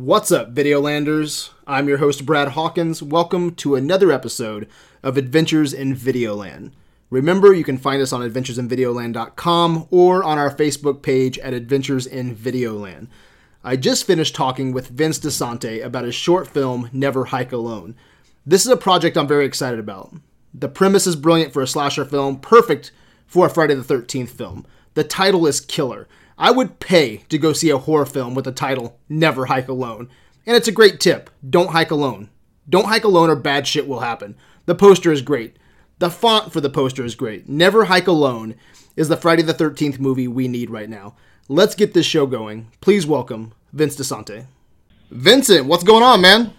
What's up, Videolanders? I'm your host, Brad Hawkins. Welcome to another episode of Adventures in Videoland. Remember, you can find us on adventuresinvideoland.com or on our Facebook page at Adventures in Videoland. I just finished talking with Vince DiSanti about his short film, Never Hike Alone. This is a project I'm very excited about. The premise is brilliant for a slasher film, perfect for a Friday the 13th film. The title is killer. I would pay to go see a horror film with the title Never Hike Alone. And it's a great tip don't hike alone. Don't hike alone or bad shit will happen. The poster is great. The font for the poster is great. Never Hike Alone is the Friday the 13th movie we need right now. Let's get this show going. Please welcome Vince DiSanti. Vincent, what's going on, man?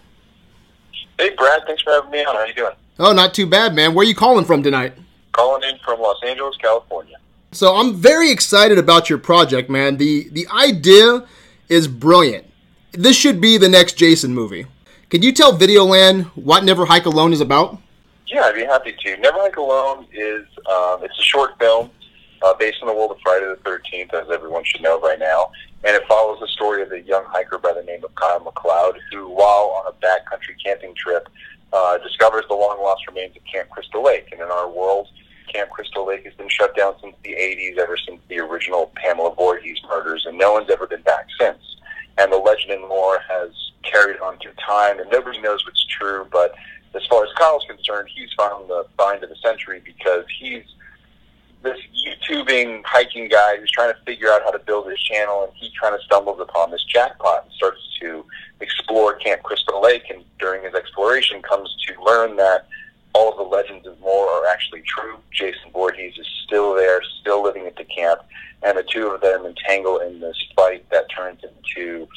Hey, Brad. Thanks for having me on. How are you doing? Oh, not too bad, man. Where are you calling from tonight? Calling in from Los Angeles, California. So I'm very excited about your project, man. The the idea is brilliant. This should be the next Jason movie. Can you tell Videoland what Never Hike Alone is about? Yeah, I'd be happy to. Never Hike Alone is um, it's a short film uh, based on the world of Friday the Thirteenth, as everyone should know by now, and it follows the story of a young hiker by the name of Kyle McLeod, who, while on a backcountry camping trip, uh, discovers the long lost remains of Camp Crystal Lake. And in our world, Camp Crystal Lake has been shut down since the 80s, ever since the original Pamela Voorhees murders, and no one's ever been back since. And the legend and lore has carried on through time, and nobody knows what's true. But as far as Kyle's concerned, he's found the find of the century because he's this YouTubing hiking guy who's trying to figure out how to build his channel, and he kind of stumbles upon this jackpot and starts to explore Camp Crystal Lake. And during his exploration, comes to learn that all of the legends and lore are actually true. Jason Voorhees is still there, still living at the camp, and the two of them entangle in this fight that turns into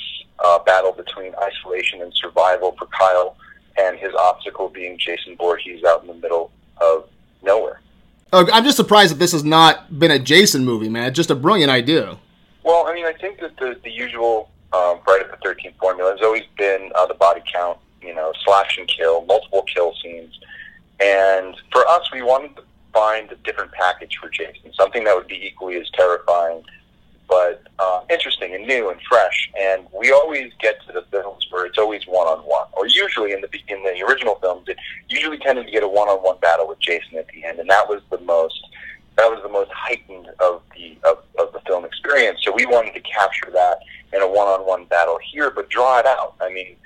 a battle between isolation and survival for Kyle, and his obstacle being Jason Voorhees out in the middle of nowhere. Oh, I'm just surprised that this has not been a Jason movie, man. It's just a brilliant idea. Well, I mean, I think that the, the usual um, Friday the 13th formula has always been uh, the body count, you know, slash and kill, multiple kill scenes. And for us, we wanted to find a different package for Jason, something that would be equally as terrifying, but uh, interesting and new and fresh. And we always get to the films where it's always one on one, or usually in the in the original films, it usually tended to get a one on one battle with Jason at the end, and that was the most that was the most heightened of the of, of the film experience. So we wanted to capture that in a one on one battle here, but draw it out. I mean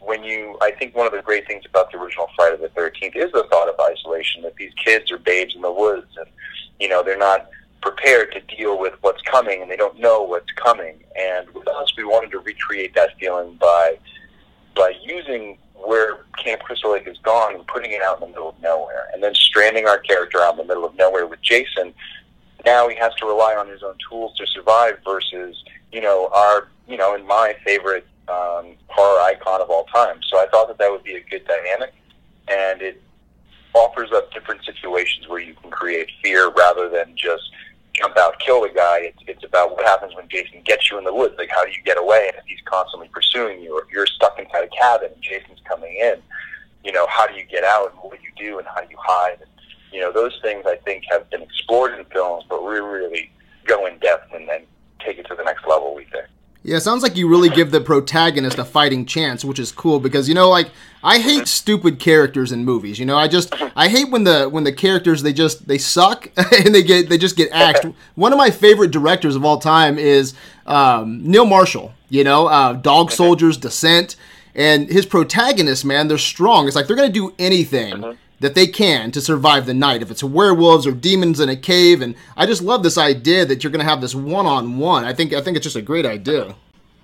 when you, I think one of the great things about the original Friday the Thirteenth is the thought of isolation. That these kids are babes in the woods, and you know they're not prepared to deal with what's coming, and they don't know what's coming. And with us, we wanted to recreate that feeling by by using where Camp Crystal Lake is gone and putting it out in the middle of nowhere, and then stranding our character out in the middle of nowhere with Jason. Now he has to rely on his own tools to survive versus, you know, our, you know, in my favorite um, horror icon of all time. So I thought that that would be a good dynamic, and it offers up different situations where you can create fear rather than just jump out, kill the guy. It's, it's about what happens when Jason gets you in the woods. Like, how do you get away? And if he's constantly pursuing you, or if you're stuck inside a cabin and Jason's coming in, you know, how do you get out and what do you do and how do you hide? And, you know, those things I think have been explored in films, but we really go in depth and then take it to the next level, we think. Yeah, it sounds like you really give the protagonist a fighting chance, which is cool because you know, like I hate stupid characters in movies. You know, I just I hate when the when the characters they just they suck and they get they just get axed. One of my favorite directors of all time is um, Neil Marshall. You know, uh, Dog Soldiers, Descent, and his protagonists, man, they're strong. It's like they're gonna do anything that they can to survive the night. If it's werewolves or demons in a cave, and I just love this idea that you're going to have this one-on-one. I think I think it's just a great idea.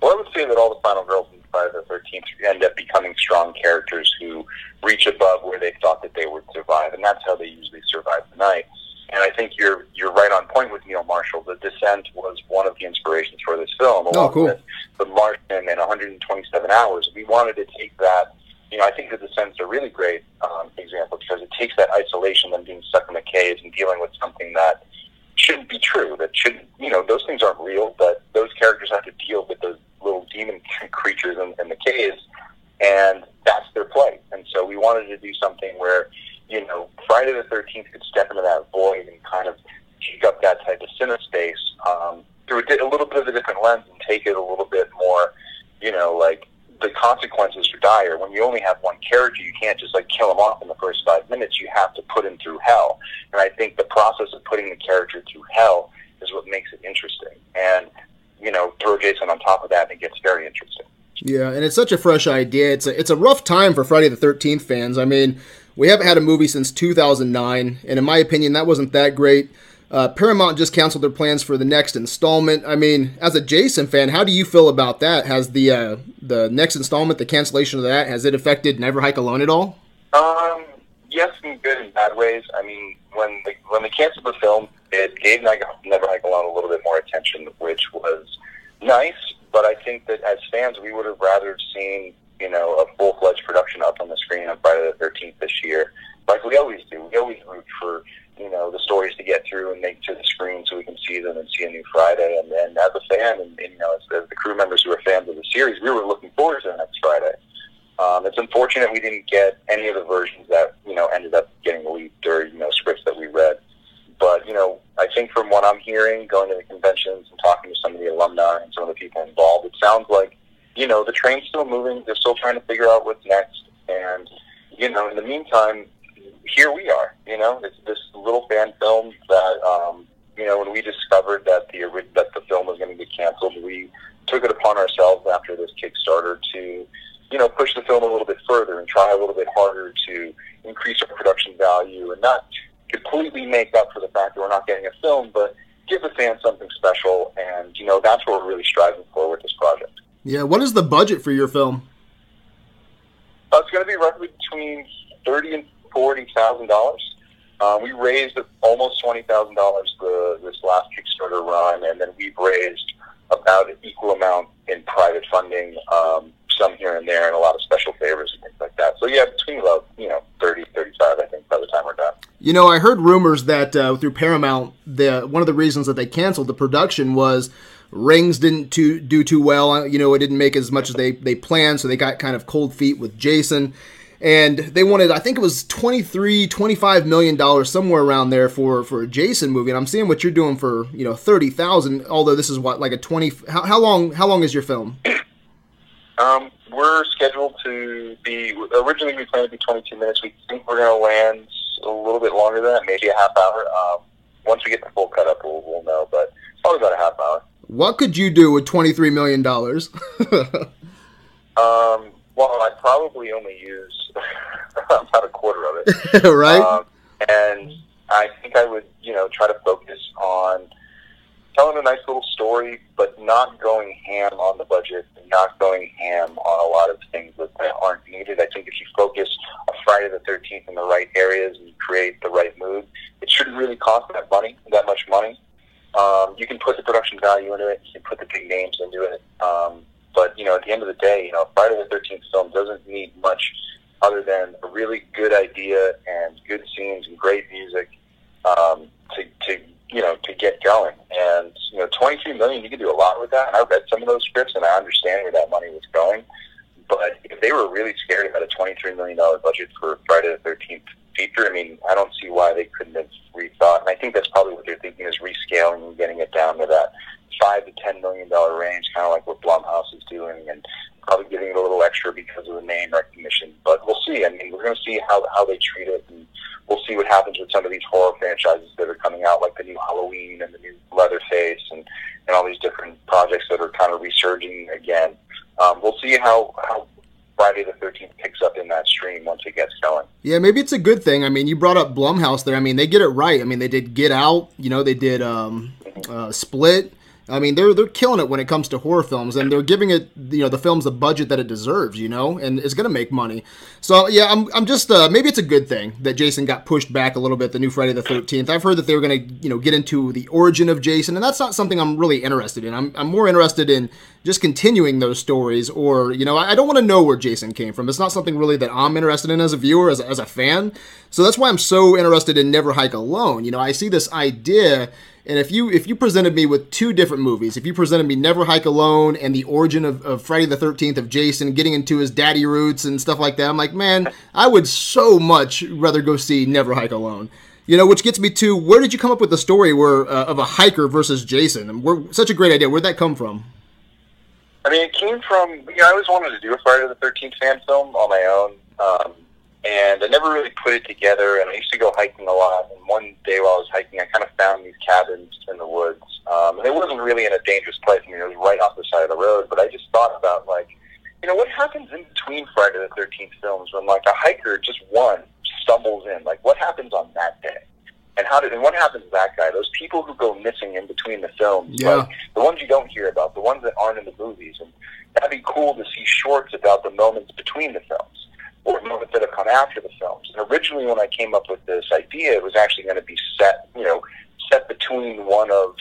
Well, I would say that all the final girls in Friday the Thirteenth end up becoming strong characters who reach above where they thought that they would survive, and that's how they usually survive the night. And I think you're you're right on point with Neil Marshall. The Descent was one of the inspirations for this film, along oh, cool. with The Martian and 127 Hours. We wanted to take that you know, I think the Descent's a really great um, example because it takes that isolation, them being stuck in the caves and dealing with something that shouldn't be true. That shouldn't, you know, those things aren't real, but those characters have to deal with those little demon creatures in, in the caves, and that's their play. And so we wanted to do something where, you know, Friday the 13th could step into that void and kind of take up that type of cinespace um, through a, a little bit of a different lens and take it a little bit more, you know, like the consequences are dire. When you only have one character, you can't just like kill him off in the first five minutes. You have to put him through hell. And I think the process of putting the character through hell is what makes it interesting. And you know, throw Jason on top of that, and it gets very interesting. Yeah, and it's such a fresh idea. It's a it's a rough time for Friday the Thirteenth fans. I mean, we haven't had a movie since 2009, and in my opinion, that wasn't that great. Uh, Paramount just canceled their plans for the next installment. I mean, as a Jason fan, how do you feel about that? Has the uh, the next installment, the cancellation of that, has it affected Never Hike Alone at all? Um, yes, in good and bad ways. I mean, when they when they canceled the film, it gave Never Hike Alone a little bit more attention, which was nice. But I think that as fans, we would have rather seen you know a full fledged production up on the screen on Friday the Thirteenth this year, like we always do. We always root for you know the stories to get through and make to the screen so we can see them and see a new Friday. And then as a fan, and, and you know as, as the crew members who are fans of the series, we were looking forward to the next Friday. Um, it's unfortunate we didn't get any of the versions that you know ended up getting leaked or you know scripts that we read. But you know, I think from what I'm hearing, going to the conventions and talking to some of the alumni and some of the people involved, it sounds like you know the train's still moving. They're still trying to figure out what's next, and you know, in the meantime, here we are. You know, it's this little fan film that um, you know when we discovered that the that the film was going to get canceled, we took it upon ourselves after this Kickstarter to you know push the film a little bit further and try a little bit harder to increase our production value and not completely make up for the fact that we're not getting a film, but give the fans something special. And you know that's what we're really striving for with this project. Yeah, what is the budget for your film? Uh, it's going to be roughly between thirty and forty thousand uh, dollars. We raised almost twenty thousand dollars this last Kickstarter run, and then we've raised about an equal amount in private funding, um, some here and there, and a lot of special favors and things like that. So yeah, between about you know 30, 35, I think by the time we're done. You know, I heard rumors that uh, through Paramount, the one of the reasons that they canceled the production was Rings didn't too, do too well. You know, it didn't make as much as they, they planned, so they got kind of cold feet with Jason and they wanted i think it was 23 25 million dollars somewhere around there for for a jason movie and i'm seeing what you're doing for you know 30000 although this is what like a 20 how, how long how long is your film um, we're scheduled to be originally we planned to be 22 minutes we think we're going to land a little bit longer than that maybe a half hour um, once we get the full cut up we'll, we'll know but probably about a half hour what could you do with 23 million dollars um well, I probably only use about a quarter of it. right. Um, and I think I would, you know, try to focus on telling a nice little story, but not going ham on the budget, not going ham on a lot of things that aren't needed. I think if you focus on Friday the 13th in the right areas and you create the right mood, it shouldn't really cost that money, that much money. Um, you can put the production value into it. You can put the big names into it. Um, but you know, at the end of the day, you know, Friday the Thirteenth film doesn't need much other than a really good idea and good scenes and great music um, to, to you know to get going. And you know, twenty three million, you can do a lot with that. And I read some of those scripts, and I understand where that money was going. But if they were really scared about a twenty three million dollar budget for Friday the Thirteenth feature, I mean, I don't see why they couldn't have rethought. And I think that's probably what they're thinking is rescaling and getting it down to that five to ten million dollar range, kind of like what Blumhouse is doing, and probably giving it a little extra because of the name recognition. But we'll see. I mean, we're going to see how how they treat it, and we'll see what happens with some of these horror franchises that are coming out, like the new Halloween and the new Leatherface, and and all these different projects that are kind of resurging again. Um, we'll see how how Friday the Thirteenth picks up in that stream once it gets going. Yeah, maybe it's a good thing. I mean, you brought up Blumhouse there. I mean, they get it right. I mean, they did Get Out. You know, they did um, uh, Split. I mean, they're they're killing it when it comes to horror films, and they're giving it you know the films the budget that it deserves, you know, and it's gonna make money. So yeah, I'm I'm just uh, maybe it's a good thing that Jason got pushed back a little bit. The new Friday the Thirteenth. I've heard that they were gonna you know get into the origin of Jason, and that's not something I'm really interested in. I'm I'm more interested in just continuing those stories, or you know, I, I don't want to know where Jason came from. It's not something really that I'm interested in as a viewer, as a, as a fan. So that's why I'm so interested in Never Hike Alone. You know, I see this idea and if you if you presented me with two different movies, if you presented me Never Hike Alone and the origin of, of Friday the Thirteenth of Jason getting into his daddy roots and stuff like that, I'm like, man, I would so much rather go see Never Hike Alone. You know, which gets me to where did you come up with the story where uh, of a hiker versus Jason? And we're such a great idea. Where'd that come from? I mean, it came from, you know, I always wanted to do a Friday the 13th fan film on my own. Um, and I never really put it together. And I used to go hiking a lot. And one day while I was hiking, I kind of found these cabins in the woods. Um, and it wasn't really in a dangerous place. I mean, it was right off the side of the road. But I just thought about, like, you know, what happens in between Friday the 13th films when, like, a hiker, just one, stumbles in? Like, what happens on that day? And how did and what happens to that guy? Those people who go missing in between the films, Yeah. like the ones you don't hear about, the ones that aren't in the movies, and that'd be cool to see shorts about the moments between the films or moments that have come after the films. And originally, when I came up with this idea, it was actually going to be set, you know, set between one of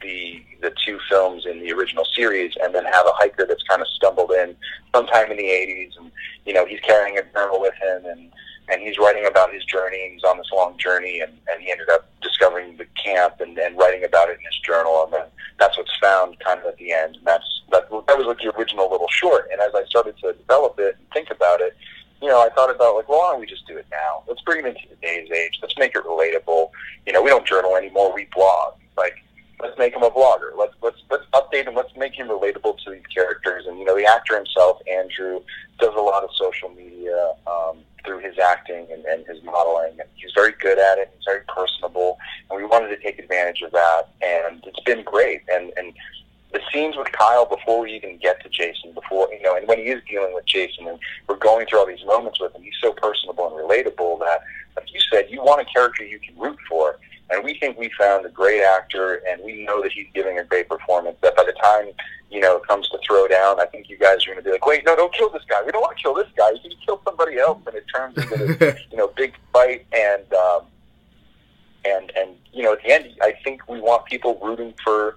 the the two films in the original series, and then have a hiker that's kind of stumbled in sometime in the '80s, and you know, he's carrying a journal with him, and and he's writing about his journey. He's on this long journey, and, and he ended up discovering the camp and, and writing about it in his journal. And then that's what's found kind of at the end. And that's that, that was like the original little short. And as I started to develop it and think about it, you know, I thought about like, well, why don't we just do it now? Let's bring it into today's age. Let's make it relatable. You know, we don't journal anymore. We blog. Like, let's make him a blogger. Let's let's let's update him. Let's make him relatable to these characters. And you know, the actor himself, Andrew, does a lot of social media um, through his acting and, and his modeling. He's very good at it. He's very personable, and we wanted to take advantage of that. And it's been great. And and the scenes with Kyle before we even get to Jason, before you know, and when he is dealing with Jason, and we're going through all these moments with him, he's so personable and relatable that, like you said, you want a character you can root for. And we think we found a great actor, and we know that he's giving a great performance. That by the time you know it comes to throw down, I think you guys are going to be like, "Wait, no, don't kill this guy. We don't want to kill this guy. You can kill somebody else." And it turns into this, you know, big fight, and um, and and you know, at the end, I think we want people rooting for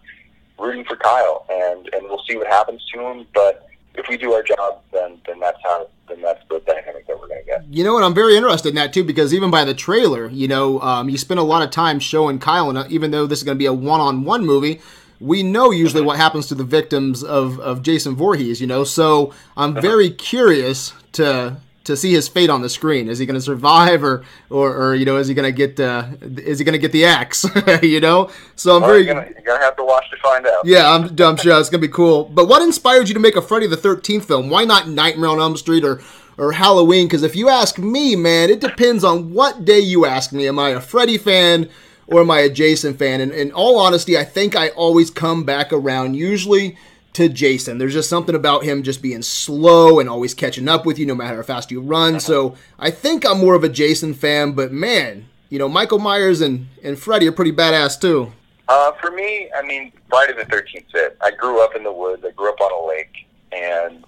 rooting for Kyle, and and we'll see what happens to him. But if we do our job, then then that's how then that's the dynamic that we're going to get. You know what? I'm very interested in that too because even by the trailer, you know, um, you spend a lot of time showing Kyle, and uh, even though this is going to be a one-on-one movie, we know usually what happens to the victims of, of Jason Voorhees. You know, so I'm very curious to to see his fate on the screen. Is he going to survive, or, or or you know, is he going to get uh, is he going to get the axe? you know, so I'm very you're gonna, you're gonna have to watch to find out. yeah, I'm, I'm sure it's gonna be cool. But what inspired you to make a Friday the Thirteenth film? Why not Nightmare on Elm Street or or Halloween? Because if you ask me, man, it depends on what day you ask me. Am I a Freddy fan or am I a Jason fan? And in all honesty, I think I always come back around usually to Jason. There's just something about him just being slow and always catching up with you no matter how fast you run. So I think I'm more of a Jason fan. But man, you know, Michael Myers and and Freddy are pretty badass too. Uh, for me, I mean, Friday the Thirteenth. It. I grew up in the woods. I grew up on a lake, and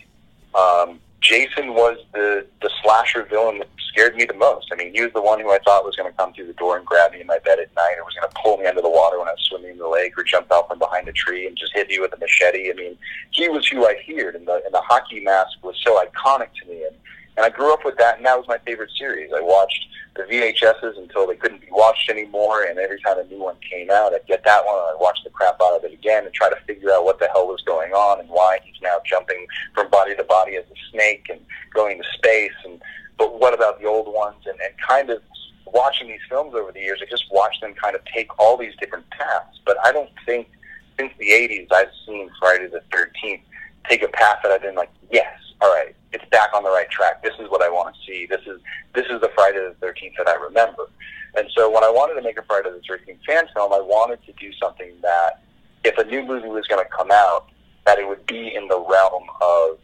um, Jason was the the slasher villain that scared me the most. I mean, he was the one who I thought was going to come through the door and grab me in my bed at night, or was going to pull me under the water when I was swimming in the lake, or jump out from behind a tree and just hit me with a machete. I mean, he was who I feared, and the and the hockey mask was so iconic to me. And and I grew up with that, and that was my favorite series. I watched the VHSs until they couldn't be watched anymore, and every time a new one came out, I'd get that one, and I'd watch the crap out of it again and try to figure out what the hell was going on and why he's now jumping from body to body as a snake and going to space. And but what about the old ones? And, and kind of watching these films over the years, I just watched them kind of take all these different paths. But I don't think since the '80s I've seen Friday the 13th take a path that I've been like, yes, all right, it's back on the right track. This is what I want to see. This is this is the Friday the Thirteenth that I remember. And so when I wanted to make a Friday the Thirteenth fan film, I wanted to do something that, if a new movie was going to come out, that it would be in the realm of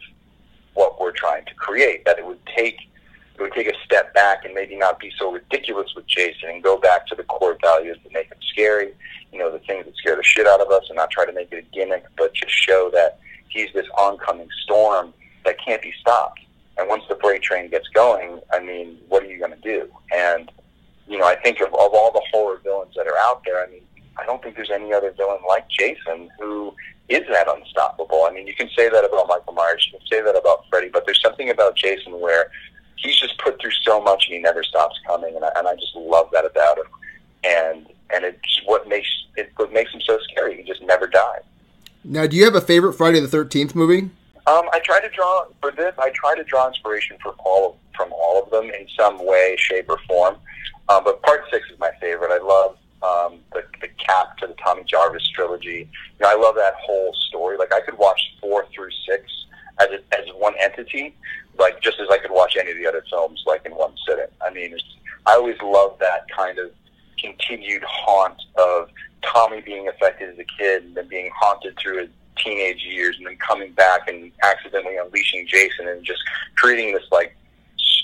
what we're trying to create. That it would take it would take a step back and maybe not be so ridiculous with Jason and go back to the core values that make him scary. You know, the things that scare the shit out of us, and not try to make it a gimmick, but just show that he's this oncoming storm that can't be stopped. And once the freight train gets going, I mean, what are you going to do? And you know, I think of, of all the horror villains that are out there. I mean, I don't think there's any other villain like Jason who is that unstoppable. I mean, you can say that about Michael Myers, you can say that about Freddy, but there's something about Jason where he's just put through so much and he never stops coming, and I, and I just love that about him. And and it's what makes it what makes him so scary. He just never dies. Now, do you have a favorite Friday the Thirteenth movie? Um, I try to draw for this. I try to draw inspiration for all of, from all of them in some way, shape, or form. Um, but part six is my favorite. I love um, the, the cap to the Tommy Jarvis trilogy. You know, I love that whole story. Like I could watch four through six as a, as one entity, like just as I could watch any of the other films like in one sitting. I mean, I always love that kind of continued haunt of Tommy being affected as a kid and then being haunted through his teenage years and then coming back and accidentally unleashing Jason and just creating this like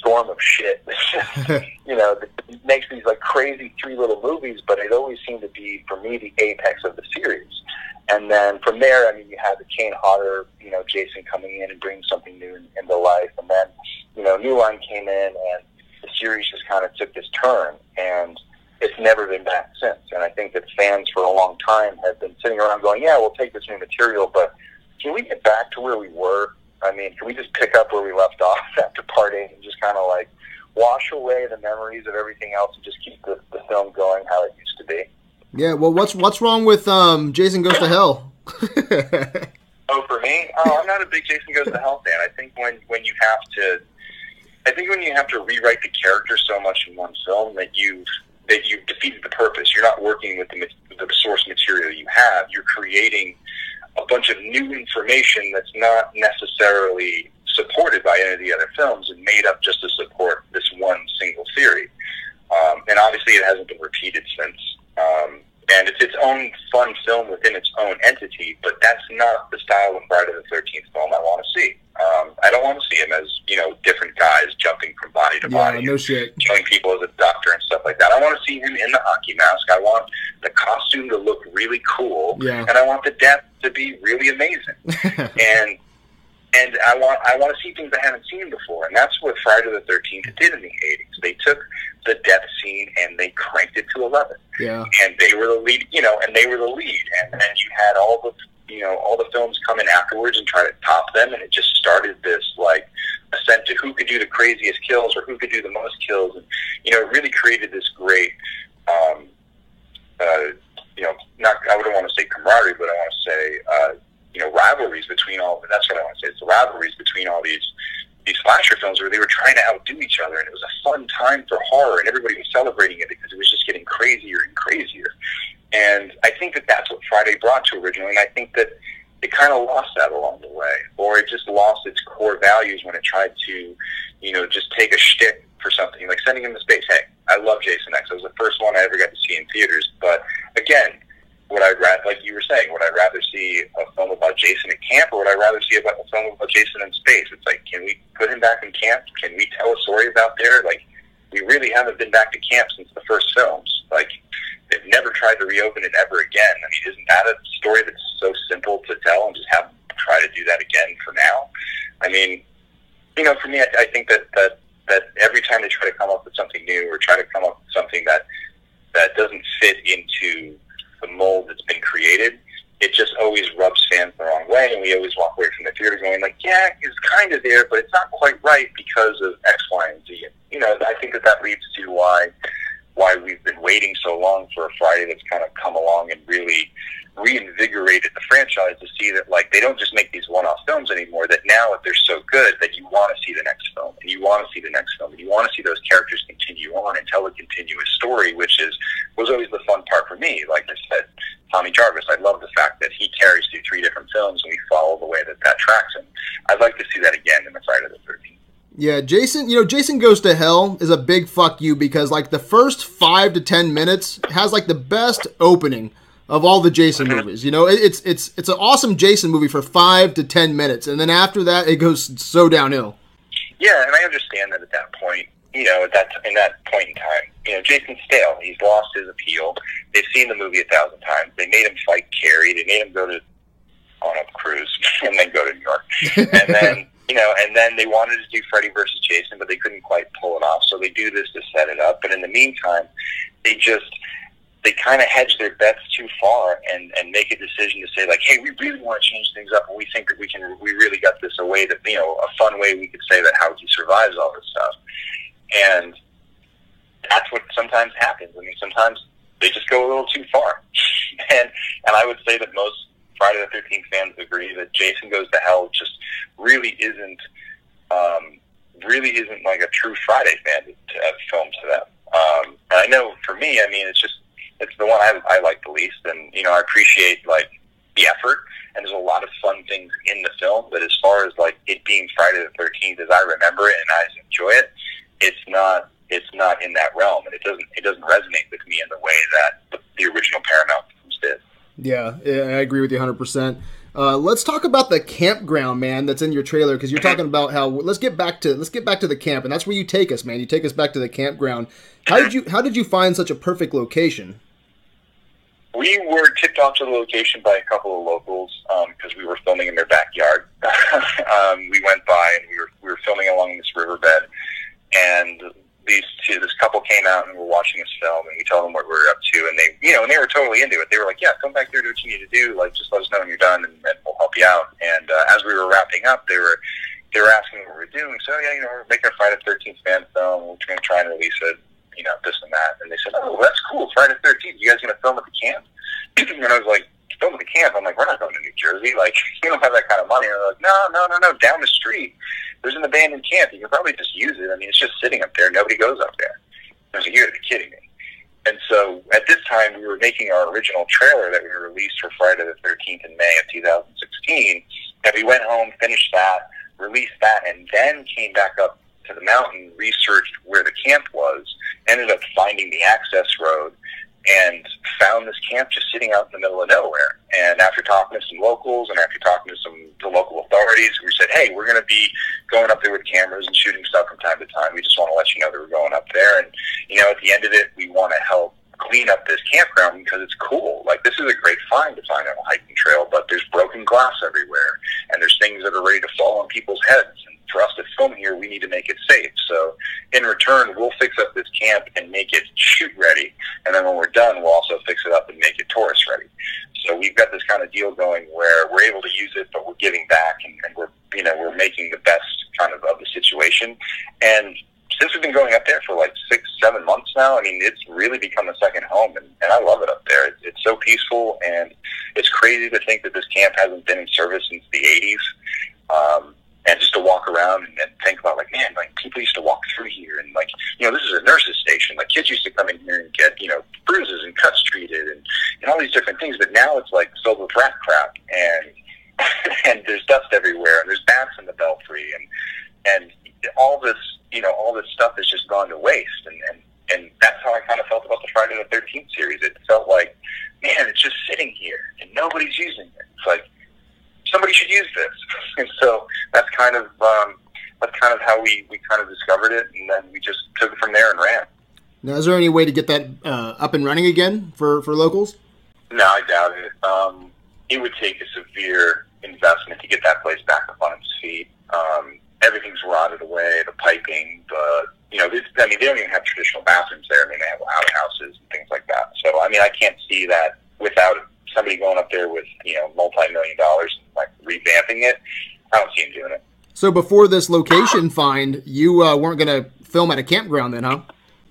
storm of shit. you know, that makes these like crazy three little movies, but it always seemed to be for me the apex of the series. And then from there, I mean, you had the Kane Hodder, you know, Jason coming in and bringing something new in, into life, and then you know, New Line came in and the series just kind of took this turn and it's never been back since. And I think that fans for a long time have been sitting around going, yeah, we'll take this new material, but can we get back to where we were? I mean, can we just pick up where we left off after part eight and just kind of like wash away the memories of everything else and just keep the, the film going how it used to be? Yeah, well, what's what's wrong with um, Jason Goes to Hell? oh, for me, oh, I'm not a big Jason Goes to Hell fan. I think when when you have to, I think when you have to rewrite the character so much in one film that you've that you've defeated the purpose. You're not working with the, the source material you have. You're creating a bunch of new information that's not necessarily supported by any of the other films and made up just to support this one single theory. Um, and obviously, it hasn't been repeated since. Um, and it's its own fun film within its own entity, but that's not the style of Friday the Thirteenth film I want to see. Um, I don't want to see him as you know different guys jumping from body to yeah, body, no shit. killing people as a doctor and stuff like that. I want to see him in the hockey mask. I want the costume to look really cool, Yeah. and I want the death to be really amazing. and and I want I want to see things I haven't seen before, and that's what Friday the Thirteenth did in the eighties. They took the death scene and they cranked it to eleven yeah, and they were the lead, you know, and they were the lead, and then you had all the, you know, all the films come in afterwards and try to top them, and it just started this like ascent to who could do the craziest kills or who could do the most kills, and you know, it really created this great, um, uh, you know, not I wouldn't want to say camaraderie, but I want to say, uh, you know, rivalries between all. That's what I want to say. It's the rivalries between all these these slasher films where they were trying to outdo each other, and it was a fun time for horror, and everybody was celebrating it because it was just getting crazier and crazier. And I think that that's what Friday brought to originally, and I think that it kind of lost that along the way, or it just lost its core values when it tried to, you know, just take a shtick for something like sending him to space. Hey, I love Jason X. It was the first one I ever got to see in theaters, but again, would I rather, like you were saying, would I rather see a film about Jason at camp, or would I rather see about a film about Jason in space? It's like, can we put him back in camp? Can we tell a story about there? Like, we really haven't been back to camp since the first films. Like, they've never tried to reopen it ever again. I mean, isn't that a story that's so simple to tell and just have try to do that again for now? I mean, you know, for me, I, I think that, that that every time they try to come up with something new or try to come up with something that that doesn't fit into the mold that's been created, it just always rubs fans the wrong way, and we always walk away from the theater going like, yeah, it's kind of there, but it's not quite right because of X, Y, and Z. You know, I think that that leads to why why we've been waiting so long for a Friday that's kind of come along and really reinvigorated the franchise to see that like they don't just make these one-off films anymore. That now if they're so good that you want to see the next film and you want to see the next film and you want to see those characters continue on and tell a continuous story, which is was always the fun part for me. Like I said, Tommy Jarvis, I love the fact that he carries through three different films and we follow the way that that tracks him. I'd like to see that again in the Friday the Thirteenth. Yeah. Jason, you know, Jason Goes to Hell is a big fuck you because like the first five to ten minutes has like the best opening of all the Jason uh-huh. movies. You know, it, it's it's it's an awesome Jason movie for five to ten minutes, and then after that, it goes so downhill. Yeah, and I understand that at that point, you know, at that in that point in time, you know, Jason's stale. He's lost his appeal. They've seen the movie a thousand times. They made him fight Carrie. They made him go to on a cruise and then go to New York, and then you know, and then they wanted to do Freddy versus Jason, but they couldn't quite pull it off. So they do this to set it up. But in the meantime, they just they kind of hedge their bets too far and and make a decision to say like, hey, we really want to change things up, and we think that we can. We really got this a way that you know a fun way we could say that how he survives all this stuff, and that's what sometimes happens. I mean, sometimes they just go a little too far, and and I would say that most Friday the Thirteenth fans agree that Jason Goes to Hell just really isn't. Um, really isn't like a true Friday fan uh, film to them. Um, and I know for me, I mean, it's just it's the one I, I like the least, and you know I appreciate like the effort. And there's a lot of fun things in the film, but as far as like it being Friday the Thirteenth as I remember it and I enjoy it, it's not it's not in that realm, and it doesn't it doesn't resonate with me in the way that the, the original Paramount films did. Yeah, I agree with you 100. Uh, percent Let's talk about the campground, man. That's in your trailer because you're talking about how. Let's get back to let's get back to the camp, and that's where you take us, man. You take us back to the campground. How did you How did you find such a perfect location? We were tipped off to the location by a couple of locals because um, we were filming in their backyard. um, we went by and we were we were filming along this riverbed, and these two, this couple came out and we were watching us film, and we told them what we were up to, and they, you know, and they were totally into it. They were like, "Yeah, come back here, do what you need to do. Like, just let us know when you're done, and, and we'll help you out." And uh, as we were wrapping up, they were they were asking what we were doing. So yeah, you know, we're making a Friday Thirteenth fan film. We're going to try and release it, you know, this and that. And they said, "Oh, that's cool. Friday Thirteenth. You guys going to film at the camp?" and I was like, "Film at the camp?" I'm like, "We're not going to New Jersey. Like, we don't have that kind of money." And they're like, "No, no, no, no. Down the street, there's an abandoned camp. You can probably just use it. I mean, it's just sitting up there. Nobody goes up there." I was like, you got to be kidding me. And so at this time, we were making our original trailer that we released for Friday the 13th in May of 2016. And we went home, finished that, released that, and then came back up to the mountain, researched where the camp was, ended up finding the access road, and found this camp just sitting out in the middle of nowhere. And after talking to some locals and after talking to some the local authorities, we said, "Hey, we're going to be going up there with cameras and shooting stuff from time to time. We just want to let you know that we're going up there. And you know, at the end of it, we want to help clean up this campground because it's cool. Like this is a great find to find on a hiking trail, but there's broken glass everywhere, and there's things that are ready to fall on people's heads. For us to film here, we need to make it safe. So in return, we'll fix up this camp and make it shoot ready. And then when we're done, we'll also fix it up and make it tourist ready. So we've got this kind of deal going where we're able to use it, but we're giving back and, and we're, you know, we're making the best kind of of the situation. And since we've been going up there for like six, seven months now, I mean, it's really become a second home, and, and I love it up there. It's, it's so peaceful, and it's crazy to think that this camp hasn't been in service since the 80s. Um, and just to walk around and, and think about like, man, like people used to walk through here, and like, you know, this is a nurse's station. Like kids used to come in here and get, you know, bruises and cuts treated, and, and all these different things. But now it's like filled with rat crap, and and there's dust everywhere, and there's bats in the belfry, and and all this, you know, all this stuff has just gone to waste, and and and that's how I kind of felt about the Friday the Thirteenth series. It felt like, man, it's just sitting here, and nobody's using it. It's like somebody should use this. And so that's kind of um, that's kind of how we, we kind of discovered it, and then we just took it from there and ran. Now, is there any way to get that uh, up and running again for, for locals? No, I doubt it. Um, it would take a severe investment to get that place back up on its feet. Um, everything's rotted away, the piping, the you know, this, I mean, they don't even have traditional bathrooms there. I mean, they have outhouses and things like that. So, I mean, I can't see that without somebody going up there with you know multi-million dollars and like revamping it. I don't see him doing it. So before this location find, you uh, weren't going to film at a campground then, huh?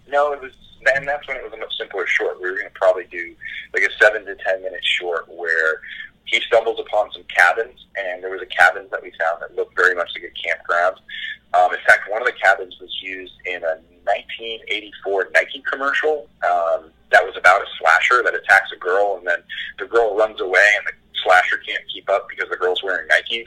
No, it was, and that's when it was a much simpler short. We were going to probably do like a seven to ten minute short where he stumbles upon some cabins, and there was a cabin that we found that looked very much like a campground. Um, in fact, one of the cabins was used in a 1984 Nike commercial. Um, that was about a slasher that attacks a girl, and then the girl runs away, and the slasher can't keep up because the girl's wearing Nikes.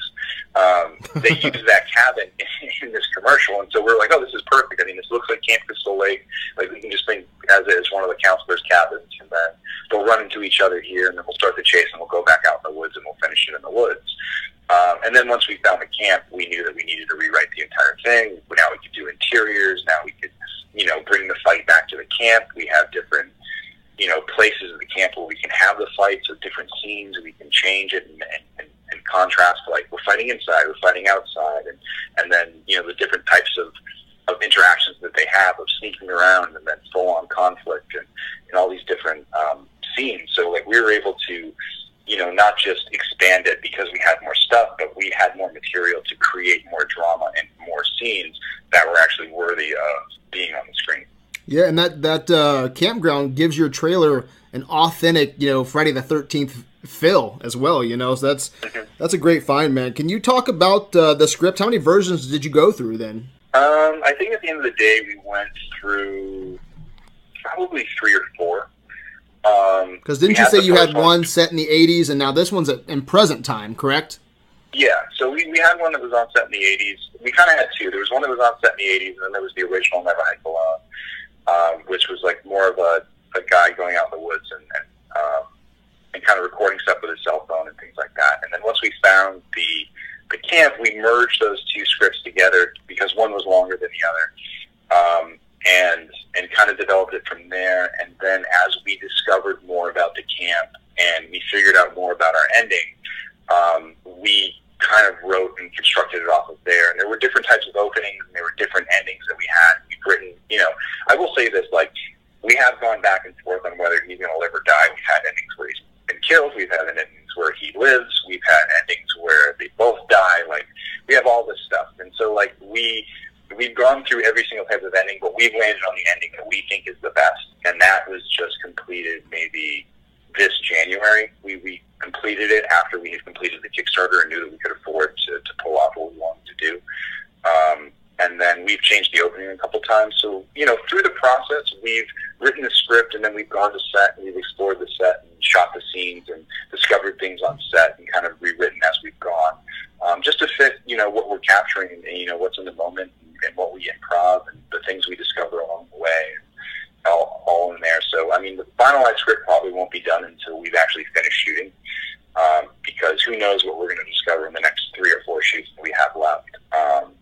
Um, they use that cabin in, in this commercial, and so we're like, oh, this is perfect. I mean, this looks like Camp Crystal Lake. Like we can just think as is one of the counselors' cabins, and then they'll run into each other here, and then we'll start the chase, and we'll go back out in the woods, and we'll finish it in the woods. Um, and then once we found the camp, we knew that we needed to rewrite the entire thing. Now we could do interiors. Now we could, you know, bring the fight back to the camp. You know, places in the camp where we can have the fights of different scenes we can change it and, and, and, and contrast like we're fighting inside, we're fighting outside and, and then, you know, the different types of, of interactions that they have of sneaking around and then full on conflict and, and all these different um, scenes. So like we were able to, you know, not just expand it because we had more stuff, but we had more material to create more drama and more scenes that were actually worthy of being on the screen. Yeah, and that that uh, campground gives your trailer an authentic, you know, Friday the Thirteenth feel as well. You know, so that's that's a great find, man. Can you talk about uh, the script? How many versions did you go through then? Um, I think at the end of the day, we went through probably three or four. Um, Because didn't you say you had one set in the 80s and now this one's at, in present time, correct? Yeah, so we, we had one that was on set in the 80s. We kind of had two. There was one that was on set in the 80s, and then there was the original Never Hike Alone, um, which was like more of a, a guy going out in the woods and, and, um, and kind of recording stuff with his cell phone and things like that. And then once we found the, the camp, we merged those two scripts together because one was longer than the other. Um, and and kind of developed it from there. And then as we discovered more about the camp and we figured out more about our ending, um, we kind of wrote and constructed it off of there. And there were different types of openings and there were different endings that we had. We've written, you know, I will say this, like, we have gone back and forth on whether he's going to live or die. We've had endings where he's been killed. We've had endings where he lives. We've had endings where they both die. Like, we have all this stuff. And so, like, we, we've gone through every single type of ending, but we've landed on the ending that we think is the best. And that was just completed maybe this January. We, we completed it after we had completed the Kickstarter and knew that we could afford to, to pull off what we wanted to do. Um, and then we've changed the opening a couple times. So, you know, through the process, we've written the script and then we've gone to set and we've explored the set and shot the scenes and discovered things on set and kind of rewritten as we've gone. Um, just to fit, you know, what we're capturing and, you know, what's in the moment and, and what we improv and the things we discover along the way. All, all in there. So, I mean, the finalized script probably won't be done until we've actually finished shooting, um, because who knows what we're going to discover in the next three or four shoots that we have left, um,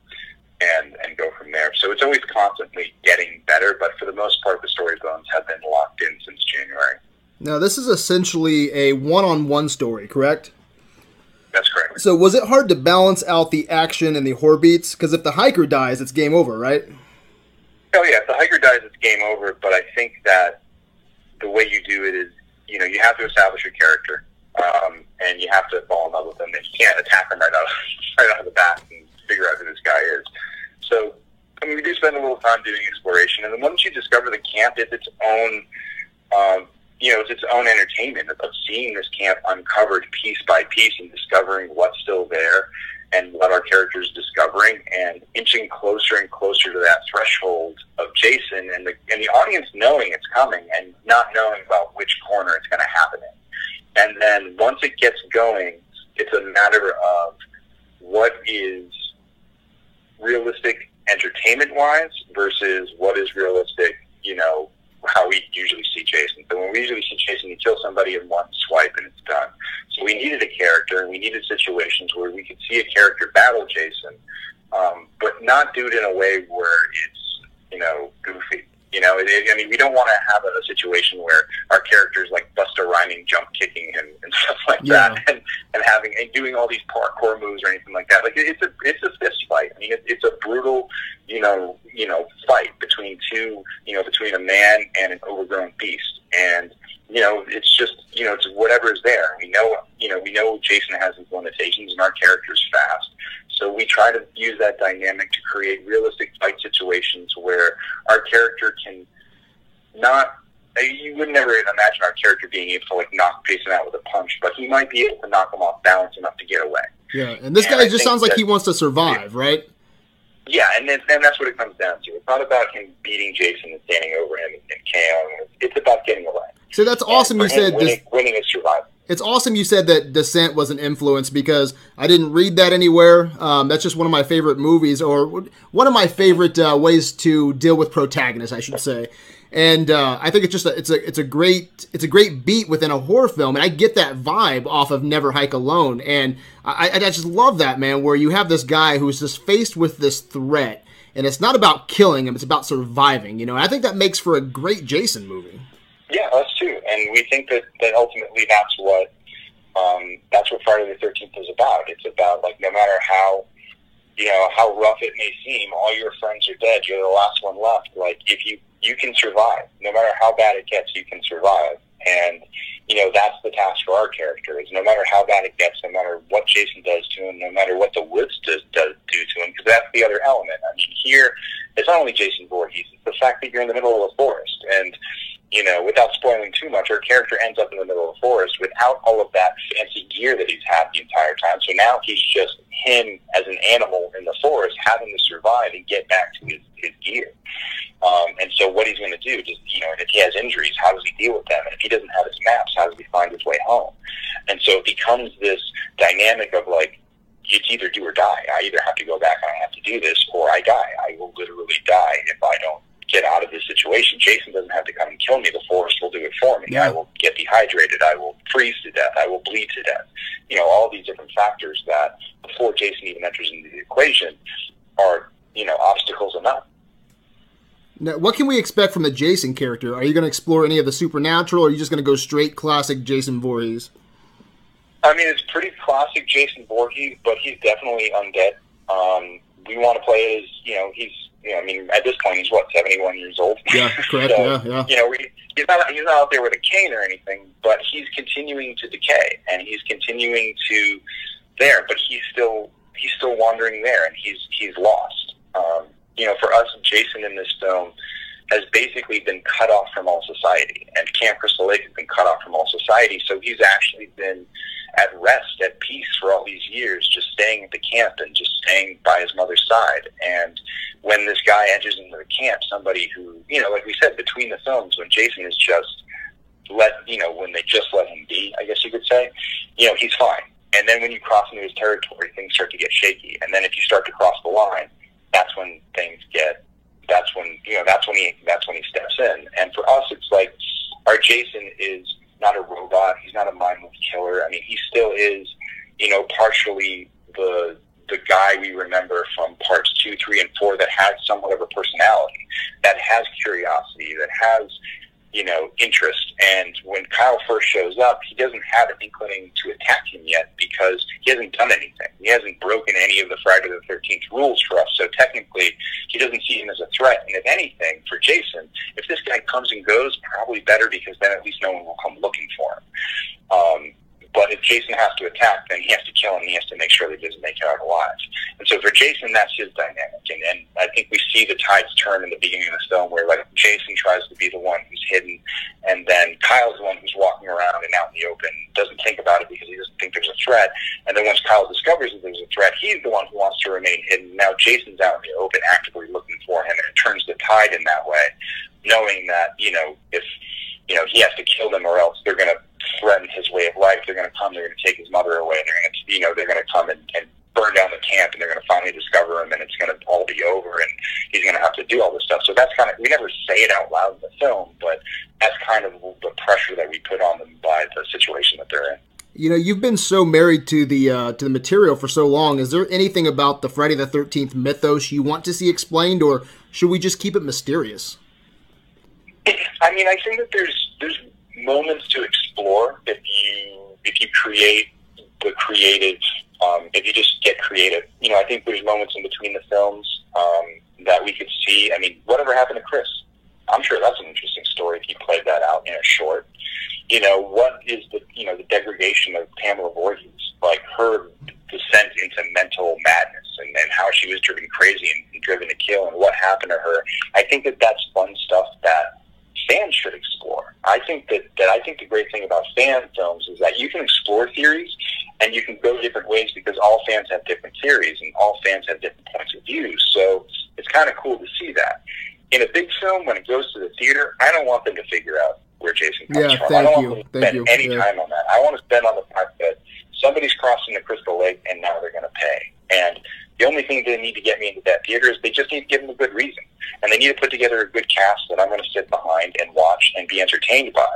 and and go from there. So it's always constantly getting better, but for the most part, the story bones have been locked in since January. Now, this is essentially a one on one story, correct? That's correct. So, was it hard to balance out the action and the horror beats? Because if the hiker dies, it's game over, right? Oh yeah, if the hiker dies, it's game over. But I think that the way you do it is, you know, you have to establish your character, um, and you have to fall in love with them. And you can't attack them right out, right out of the bat and figure out who this guy is. So, I mean, we do spend a little time doing exploration, and then once you discover the camp, it's its own, um, you know, it's its own entertainment of seeing this camp uncovered piece by piece and discovering what's still there and what our characters discovering and inching closer and closer to that threshold of Jason and the and the audience knowing it's coming and not knowing about which corner it's going to happen in. And then once it gets going, it's a matter of what is realistic entertainment wise versus what is realistic, you know, how we usually see Jason. So when we usually see Jason, he kills somebody in one swipe and it's done. So we needed a character, and we needed situations where we could see a character battle Jason, um, but not do it in a way where it's you know goofy. You know, it, it, I mean, we don't want to have a, a situation where our characters like Buster rhyming, jump kicking, and, and stuff like Yeah. that, and, and having and doing all these parkour moves or anything like that. Like it, it's a it's a fist fight. I mean, it, it's a brutal, you know, you know, fight between two, you know, between a man and an overgrown beast, and you know, it's just you know, it's whatever is there. We know, you know, we know Jason has his limitations, and our character's fast. So we try to use that dynamic to create realistic fight situations where our character can not. You would never imagine our character being able to like knock Jason out with a punch, but he might be able to knock him off balance enough to get away. Yeah, and this And guy I just sounds like he wants to survive, right? Yeah, and then, and that's what it comes down to. It's not about him beating Jason and standing over him and, and KOing him. It's about getting away. So that's awesome. You And for him, said winning, this, winning is survival. It's awesome you said that Descent was an influence because I didn't read that anywhere. Um, that's just one of my favorite movies, or one of my favorite uh, ways to deal with protagonists, I should say. And uh, I think it's just a, it's a it's a great it's a great beat within a horror film, and I get that vibe off of Never Hike Alone, and I, I just love that man, where you have this guy who's just faced with this threat, and it's not about killing him, it's about surviving, you know. And I think that makes for a great Jason movie. Yeah, us too. And we think that, that ultimately that's what um, that's what Friday the Thirteenth is about. It's about like no matter how you know how rough it may seem, all your friends are dead. You're the last one left. Like if you you can survive, no matter how bad it gets, you can survive. And you know that's the task for our character. Is no matter how bad it gets, no matter what Jason does to him, no matter what the woods does, does do to him, because that's the other element. I mean, here it's not only Jason Voorhees; it's the fact that you're in the middle of a forest and you know, without spoiling too much, our character ends up in the middle of the forest without all of that fancy gear that he's had the entire time. So now he's just him as an animal in the forest having to survive and get back to his, his gear. Um, and so what he's going to do, just you know, if he has injuries, how does he deal with them? And if he doesn't have his maps, how does he find his way home? And so it becomes this dynamic of like, it's either do or die. I either have to go back and I have to do this, or I die. I will literally die if I don't get out of this situation. Jason doesn't have to come and kill me. The forest will do it for me. Yeah. I will get dehydrated. I will freeze to death. I will bleed to death. You know, all these different factors that before Jason even enters into the equation are, you know, obstacles enough. Now, what can we expect from the Jason character? Are you going to explore any of the supernatural, or are you just going to go straight classic Jason Voorhees? I mean, it's pretty classic Jason Voorhees, but he's definitely undead. Um, we want to play it as, you know, he's, you know, I mean, at this point, he's what, 71 years old? Yeah, correct. So, yeah, yeah. you know, we, he's not he's not out there with a cane or anything, but he's continuing to decay and he's continuing to there, but he's still he's still wandering there and he's he's lost. Um, you know, for us, Jason in this film has basically been cut off from all society, and Camp Crystal Lake has been cut off from all society. So he's actually been at rest, at peace for all these years, just staying at the camp and just staying by his mother's side. And when this guy enters into the camp, somebody who, you know, like we said, between the films, when Jason is just let, you know, when they just let him be, I guess you could say, you know, he's fine. And then when you cross into his territory, things start to get shaky. And then if you start to cross the line, that's when things get, that's when, you know, that's when he, that's when he steps in. And for us, it's like our Jason is not a robot. He's not a mindless killer. I mean, he still is, you know, partially the the guy we remember from parts two, three, and four that has somewhat of a personality, that has curiosity, that has, you know, interest. And when Kyle first shows up, he doesn't have an inclining to attack him yet because he hasn't done anything. He hasn't broken any of the Friday the Thirteenth rules for us. So technically, he doesn't see him as a threat. And if anything, for Jason, if this guy comes and goes, probably better because then at least no one will come looking for him. Um, but if Jason has to attack, then he has to kill him. He has to make sure that he doesn't make it out alive. And that's his dynamic. And, and I think we see the tides turn in the beginning of the film where like Jason tries to be the one who's hidden, and then Kyle's the one who's walking around and out in the open, doesn't think about it because he doesn't think there's a threat. And then once Kyle discovers that there's a threat, he's the one who wants to remain hidden. Now Jason's out in the open, actively looking for him, and it turns the tide in that way, knowing that you know if you know he has to kill them or else they're going to threaten his way of life. They're going to come. They're going to take his mother away. They're going to, you know, they're going to come and, and burn down the camp, and they're going to finally discover him, and it's going to all be over, and he's going to have to do all this stuff. So that's kind of we never say it out loud in the film, but that's kind of the pressure that we put on them by the situation that they're in. You know, you've been so married to the uh, to the material for so long. Is there anything about the Friday the Thirteenth mythos you want to see explained, or should we just keep it mysterious? I mean, I think that there's there's moments to explore if you if you create the creative um, if you just get creative. You know, I think there's moments in between the films um, that we could see. I mean, whatever happened to Chris? I'm sure that's an interesting story if you played that out in a short. You know, what is the you know the degradation of Pamela Voorhees, like her descent into mental madness, and, and how she was driven crazy and, and driven to kill, and what happened to her. I think that that's fun stuff that fans should explore. I think that, that I think the great thing about fan films is that you can explore theories and you can go different ways because all fans have different theories and all fans have different points of view. So it's kind of cool to see that. In a big film, when it goes to the theater, I don't want them to figure out where Jason comes Yeah, from. Thank I don't you. want to Thank spend you. any Yeah. time on that. I want to spend on the fact that somebody's crossing the Crystal Lake and now they're going to pay. And the only thing they need to get me into that theater is they just need to give them a good reason. And they need to put together a good cast that I'm going to sit behind and watch and be entertained by.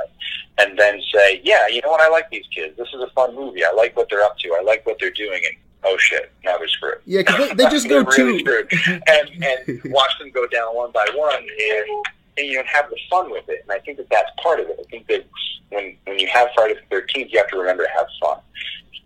And then say, yeah, you know what? I like these kids. This is a fun movie. I like what they're up to. I like what they're doing. And oh shit, now they're screwed. Yeah, because they, they just go really too. And, and watch them go down one by one and, and, you don't have the fun with it. And I think that that's part of it. I think that when, when you have Friday the 13th, you have to remember to have fun.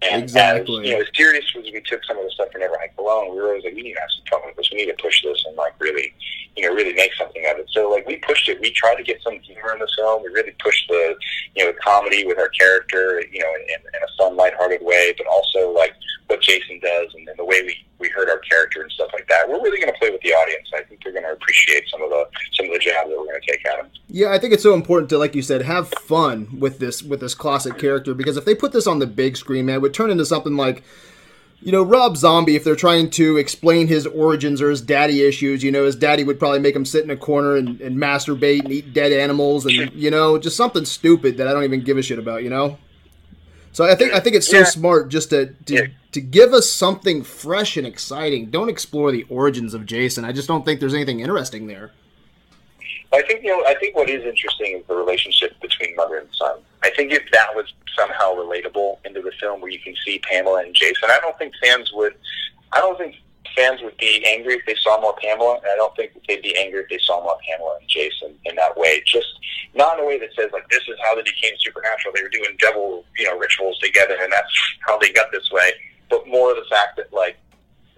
And Exactly. as, you know, as serious as we took some of the stuff for Never Hike Alone, we were always like, we need to have some fun with this. We need to push this and like really, you know, really make something of it. So like we pushed it. We tried to get some humor in the film. We really pushed the, you know, the comedy with our character, you know, in, in, in a fun, lighthearted way, but also like what Jason does and, and the way we, we heard our character and stuff like that. We're really going to play with the audience. I think they're going to appreciate some of the some of the jabs that we're going to take at them. Yeah, I think it's so important to, like you said, have fun with this with this classic character because if they put this on the big screen, man, it would turn into something like, you know, Rob Zombie. If they're trying to explain his origins or his daddy issues, you know, his daddy would probably make him sit in a corner and, and masturbate and eat dead animals, and you know, just something stupid that I don't even give a shit about, you know. So I think I think it's so Yeah. smart just to to, Yeah. to give us something fresh and exciting. Don't explore the origins of Jason. I just don't think there's anything interesting there. I think you know. I think what is interesting is the relationship between mother and son. I think if that was somehow relatable into the film, where you can see Pamela and Jason, I don't think fans would. I don't think fans would be angry if they saw more Pamela, and I don't think that they'd be angry if they saw more Pamela and Jason in that way. Just not in a way that says like this is how they became supernatural. They were doing devil, you know, rituals together, and that's how they got this way. But more the fact that like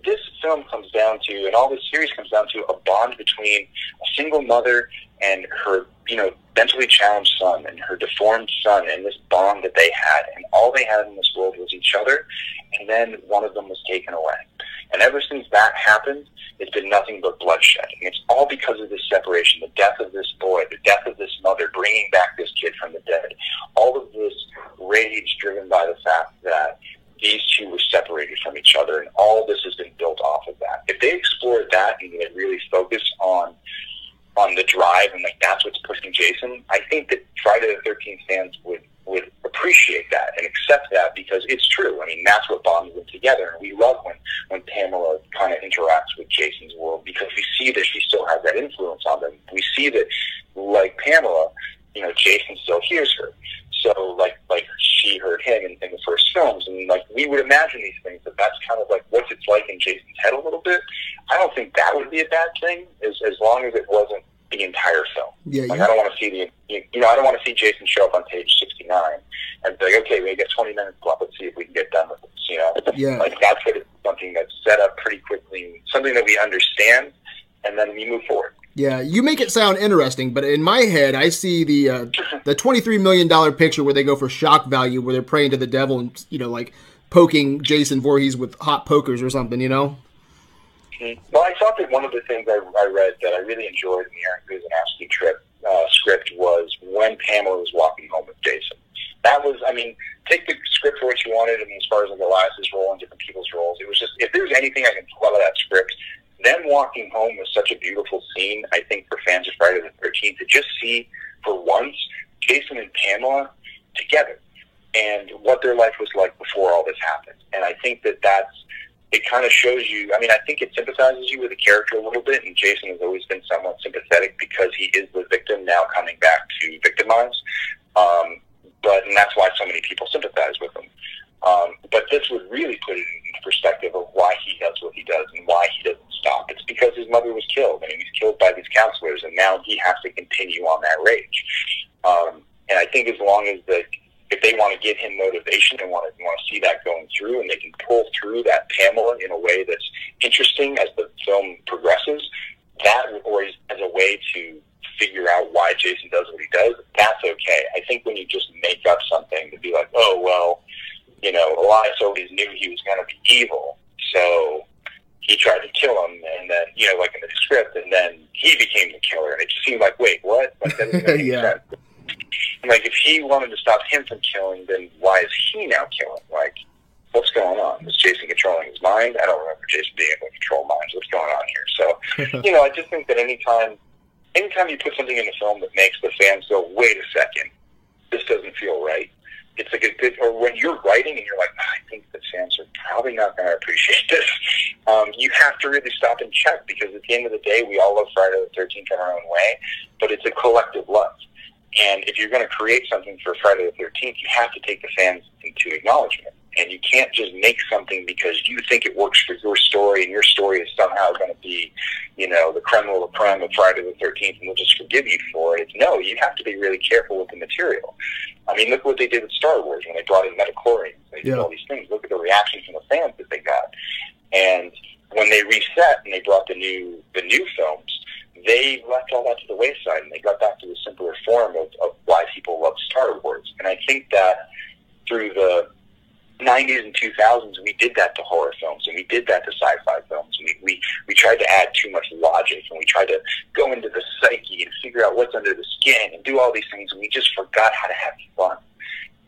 this film comes down to, and all this series comes down to, a bond between a single mother and her, you know, mentally challenged son and her deformed son, and this bond that they had, and all they had in this world was each other, and then one of them was taken away. And ever since that happened, it's been nothing but bloodshed. And it's all because of this separation, the death of this boy, the death of this mother, bringing back this kid from the dead. All of this rage driven by the fact that these two were separated from each other, and all this has been built off of that. If they explored that and they really focus on on the drive and like that's what's pushing Jason, I think that Friday the Thirteenth fans would would appreciate that and accept that because it's true. I mean, that's what bonds them together, and we love when when Pamela kind of interacts with Jason's world because we see that she still has that influence on them. We see that, like Pamela, you know, Jason still hears her. So like like she heard him in, in the first films, and like we would imagine these things that that's kind of like what it's like in Jason's head a little bit. I don't think that would be a bad thing as as long as it wasn't the entire film. Yeah, Like you- I don't want to see the you you know I don't want to see Jason show up on page sixty nine and be like okay we got twenty minutes left let's see if we can get done with this you know Yeah. like that's what it's something that's set up pretty quickly something that we understand and then we move forward. Yeah, you make it sound interesting, but in my head, I see the uh, the twenty three million dollar picture where they go for shock value, where they're praying to the devil and you know like poking Jason Voorhees with hot pokers or something. You know? Well, I thought that one of the things I, I read that I really enjoyed in the Aaron Guzikowski trip uh, script was when Pamela was walking home with Jason. That was, I mean, take the script for what you wanted. I mean, as far as like Elias's role and different people's roles, it was just if there was anything I can pull out of that script, them walking home was such a beautiful scene. I think for fans of Friday the Thirteenth to just see for once Jason and Pamela together and what their life was like before all this happened. And I think that that's it kind of shows you. I mean, I think it sympathizes you with the character a little bit, and Jason has always been somewhat sympathetic because he is the victim now coming back to victimize. Um, but and that's why so many people sympathize with him. Um, but this would really put it in perspective of why he does what he does and why he doesn't stop. It's because his mother was killed, and he was killed by these counselors, and now he has to continue on that rage. Um, and I think as long as the if they want to give him motivation and want to want to see that going through, and they can pull through that Pamela in a way that's interesting as the film progresses, that or as a way to figure out why Jason does what he does, that's okay. I think when you just make up something to be like, oh well, you know, Elias always knew he was going to be evil, so he tried to kill him, and then you know, like in the script, and then he became the killer, and it just seemed like, wait, what? Like that doesn't make Yeah. sense. And, like if he wanted to stop him from killing, then why is he now killing? Like, what's going on? Is Jason controlling his mind? I don't remember Jason being able to control minds. What's going on here? So, you know, I just think that anytime, anytime you put something in a film that makes the fans go, wait a second, this doesn't feel right. It's like a good, or when you're writing and you're like, "Ah, I think the fans are probably not going to appreciate this. Um, you have to really stop and check because at the end of the day, we all love Friday the 13th in our own way, but it's a collective love. And if you're going to create something for Friday the 13th, you have to take the fans into acknowledgement. And you can't just make something because you think it works for your story and your story is somehow going to be, you know, the creme de la creme of Friday the 13th and we'll just forgive you for it. No, you have to be really careful with the material. I mean, look what they did with Star Wars when they brought in midi-chlorians. They did all these things. Look at the reaction from the fans that they got. And when they reset and they brought the new the new films, they left all that to the wayside and they got back to the simpler form of, of why people love Star Wars. And I think that through the 90s and 2000s, we did that to horror films and we did that to sci-fi films. We, we, we tried to add too much logic and we tried to go into the psyche and figure out what's under the skin and do all these things and we just forgot how to have fun.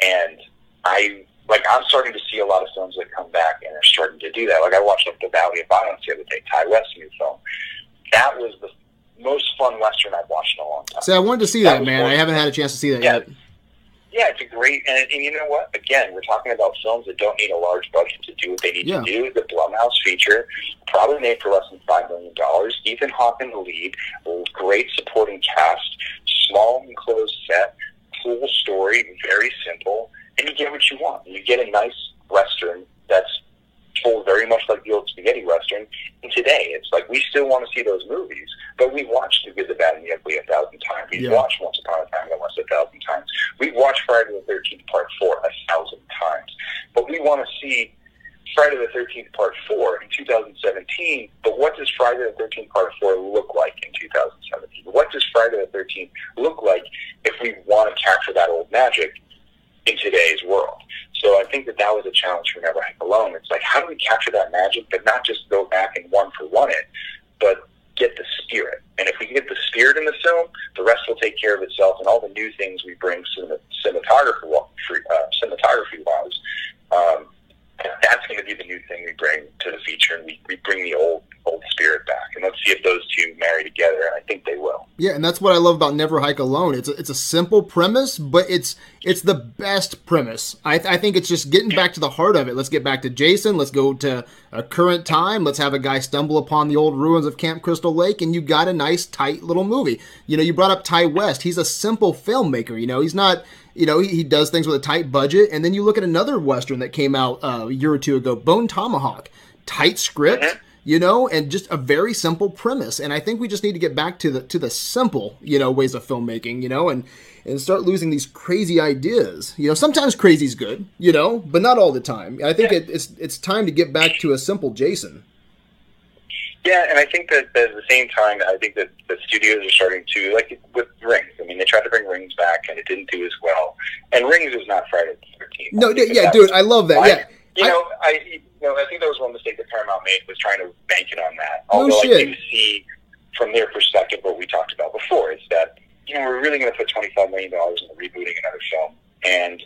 And I, like, I'm starting to see a lot of films that come back and are starting to do that. Like, I watched like, The Valley of Violence the other day, Ti West's new film. That was the most fun Western I've watched in a long time. See, I wanted to see that, that man. I haven't had a chance to see that yeah. yet yeah, it's a great, and, and you know what? Again, we're talking about films that don't need a large budget to do what they need yeah. to do. The Blumhouse feature, probably made for less than five million dollars. Ethan Hawke in the lead, great supporting cast, small enclosed set, cool story, very simple, and you get what you want. You get a nice western that's told very much like the old spaghetti western. And today, it's like we still want to see those movies, but we've watched The Good, the Bad, and the Ugly a thousand times. We've yeah. watched Once Upon a Time in the West a thousand times. We've watched Friday the Thirteenth Part Four a thousand times, but we want to see Friday the Thirteenth Part Four in 2017. But what does Friday the Thirteenth Part Four look like in 2017? What does Friday the Thirteenth look like if we want to capture that old magic in today's world? So I think that that was a challenge for Never Hike Alone. It's like, how do we capture that magic, but not just go back and one for one it, but get the spirit. And if we get the spirit in the film, the rest will take care of itself, and all the new things we bring cinematography, uh, cinematography wise, um, that's going to be the new thing we bring to the feature, and we, we bring the old old spirit. And let's see if those two marry together. And I think they will. Yeah, and that's what I love about Never Hike Alone. It's a, it's a simple premise, but it's it's the best premise. I, I think it's just getting back to the heart of it. Let's get back to Jason. Let's go to a current time. Let's have a guy stumble upon the old ruins of Camp Crystal Lake, and you got a nice, tight little movie. You know, you brought up Ti West. He's a simple filmmaker. You know, he's not you know, he, he, does things with a tight budget. And then you look at another Western that came out uh, a year or two ago, Bone Tomahawk. Tight script, mm-hmm you know, and just a very simple premise. And I think we just need to get back to the to the simple, you know, ways of filmmaking, you know, and and start losing these crazy ideas. You know, sometimes crazy's good, you know, but not all the time. I think yeah. it, it's it's time to get back to a simple Jason. Yeah, and I think that at the same time, I think that the studios are starting to like with Rings. I mean, they tried to bring Rings back, and it didn't do as well. And Rings is not Friday the Thirteenth. No, yeah, dude, I love that. yeah, you I, know, I know, I think that was one mistake that Paramount made was trying to bank it on that. Although no I do see from their perspective what we talked about before is that you know we're really going to put twenty five million dollars into rebooting another film, and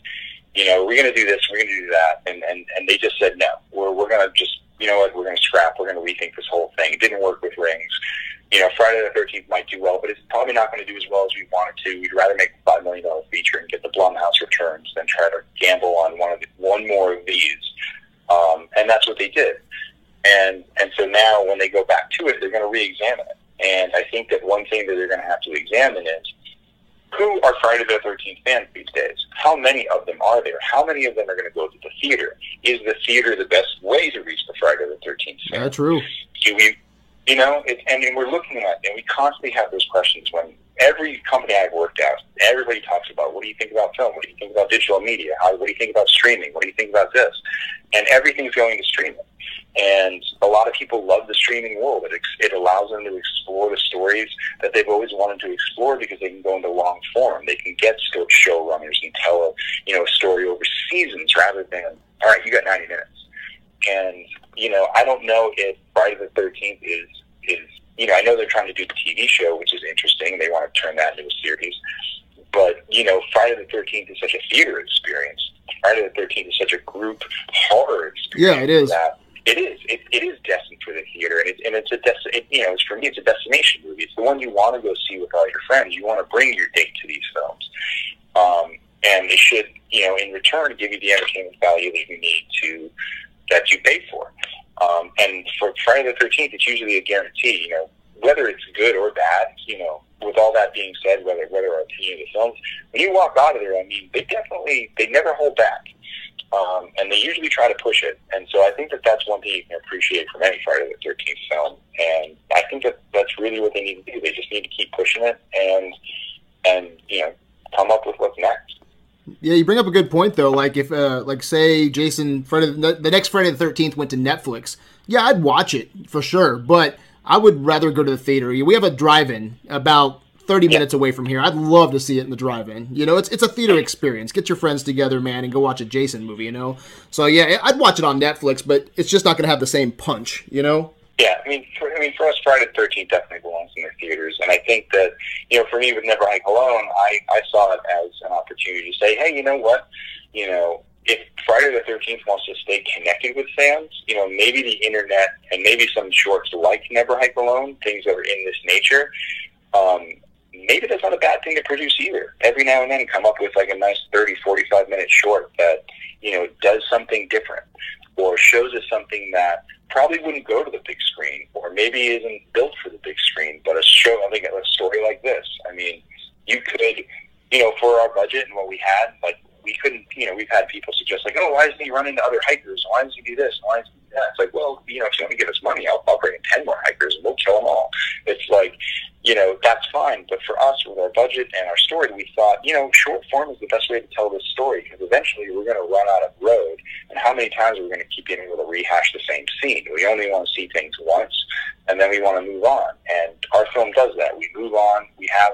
you know we're going to do this, we're going to do that, and and and they just said no. We're we're going to just you know what we're going to scrap. We're going to rethink this whole thing. It didn't work with Rings. You know, Friday the Thirteenth might do well, but it's probably not going to do as well as we wanted to. We'd rather make a five million dollar feature and get the Blumhouse returns than try to gamble on one of the, one more of these um, and that's what they did. And and so now when they go back to it, they're going to re-examine it. And I think that one thing that they're going to have to examine is who are Friday the 13th fans these days? How many of them are there? How many of them are going to go to the theater? Is the theater the best way to reach the Friday the 13th fans? Yeah, true. Do we, you know, it, and we're looking at, and we constantly have those questions when every company I've worked at, everybody talks about what do you think about film? What do you think about digital media? How, what do you think about streaming? What do you think about this? And everything's going to streaming. And a lot of people love the streaming world. It, it allows them to explore the stories that they've always wanted to explore because they can go into long form. They can get showrunners and tell a you know a story over seasons rather than all right, you got ninety minutes. And you know, I don't know if Friday the Thirteenth is is you know, I know they're trying to do the TV show, which is interesting. They want to turn that into a series. But, you know, Friday the 13th is such a theater experience. Friday the 13th is such a group horror experience. Yeah, it is. That it is. It, it is destined for the theater, and, it, and it's a des- it, you know, it's, for me, it's a destination movie. It's the one you want to go see with all your friends. You want to bring your date to these films, um, and they should, you know, in return, give you the entertainment value that you need to that you paid for. Um, and for Friday the Thirteenth, it's usually a guarantee. You know, whether it's good or bad. You know, with all that being said, whether whether our opinion of the films, when you walk out of there, I mean, they definitely they never hold back. Um, and they usually try to push it, and so I think that that's one thing you can appreciate from any Friday the Thirteenth film, and I think that that's really what they need to do. They just need to keep pushing it, and and you know, come up with what's next. Yeah, you bring up a good point though. Like if, uh, like say Jason Friday, the next Friday the Thirteenth went to Netflix. Yeah, I'd watch it for sure, but I would rather go to the theater. We have a drive-in about 30 yeah. minutes away from here. I'd love to see it in the drive-in. You know, it's it's a theater experience. Get your friends together, man, and go watch a Jason movie. You know, so yeah, I'd watch it on Netflix, but it's just not going to have the same punch. You know. Yeah, I mean, for, I mean, for us, Friday the Thirteenth definitely belongs in the theaters, and I think that you know, for me with Never Hike Alone, I I saw it as an opportunity to say, hey, you know what, you know, if Friday the Thirteenth wants to stay connected with fans, you know, maybe the internet and maybe some shorts like Never Hike Alone, things that are in this nature, um, maybe that's not a bad thing to produce either. Every now and then, come up with like a nice 30, 45 minute short that you know does something different or shows us something that probably wouldn't go to the big screen or maybe isn't built for the big screen. But a show, I think, a story like this. I mean, you could, you know, for our budget and what we had, like we couldn't, you know, we've had people suggest like, oh, why doesn't he run into other hikers? Why does he do this? Why does he do that? It's like, well, you know, if you want to give us money, I'll, I'll bring in 10 more hikers and we'll kill them all. It's like, you know, that's fine. But for us, with our budget and our story, we thought, you know, short form is the best way to tell this story because eventually we're going to run out of road. And how many times are we going to keep being able to rehash the same scene? We only want to see things once, and then we want to move on. And our film does that. We move on. We have,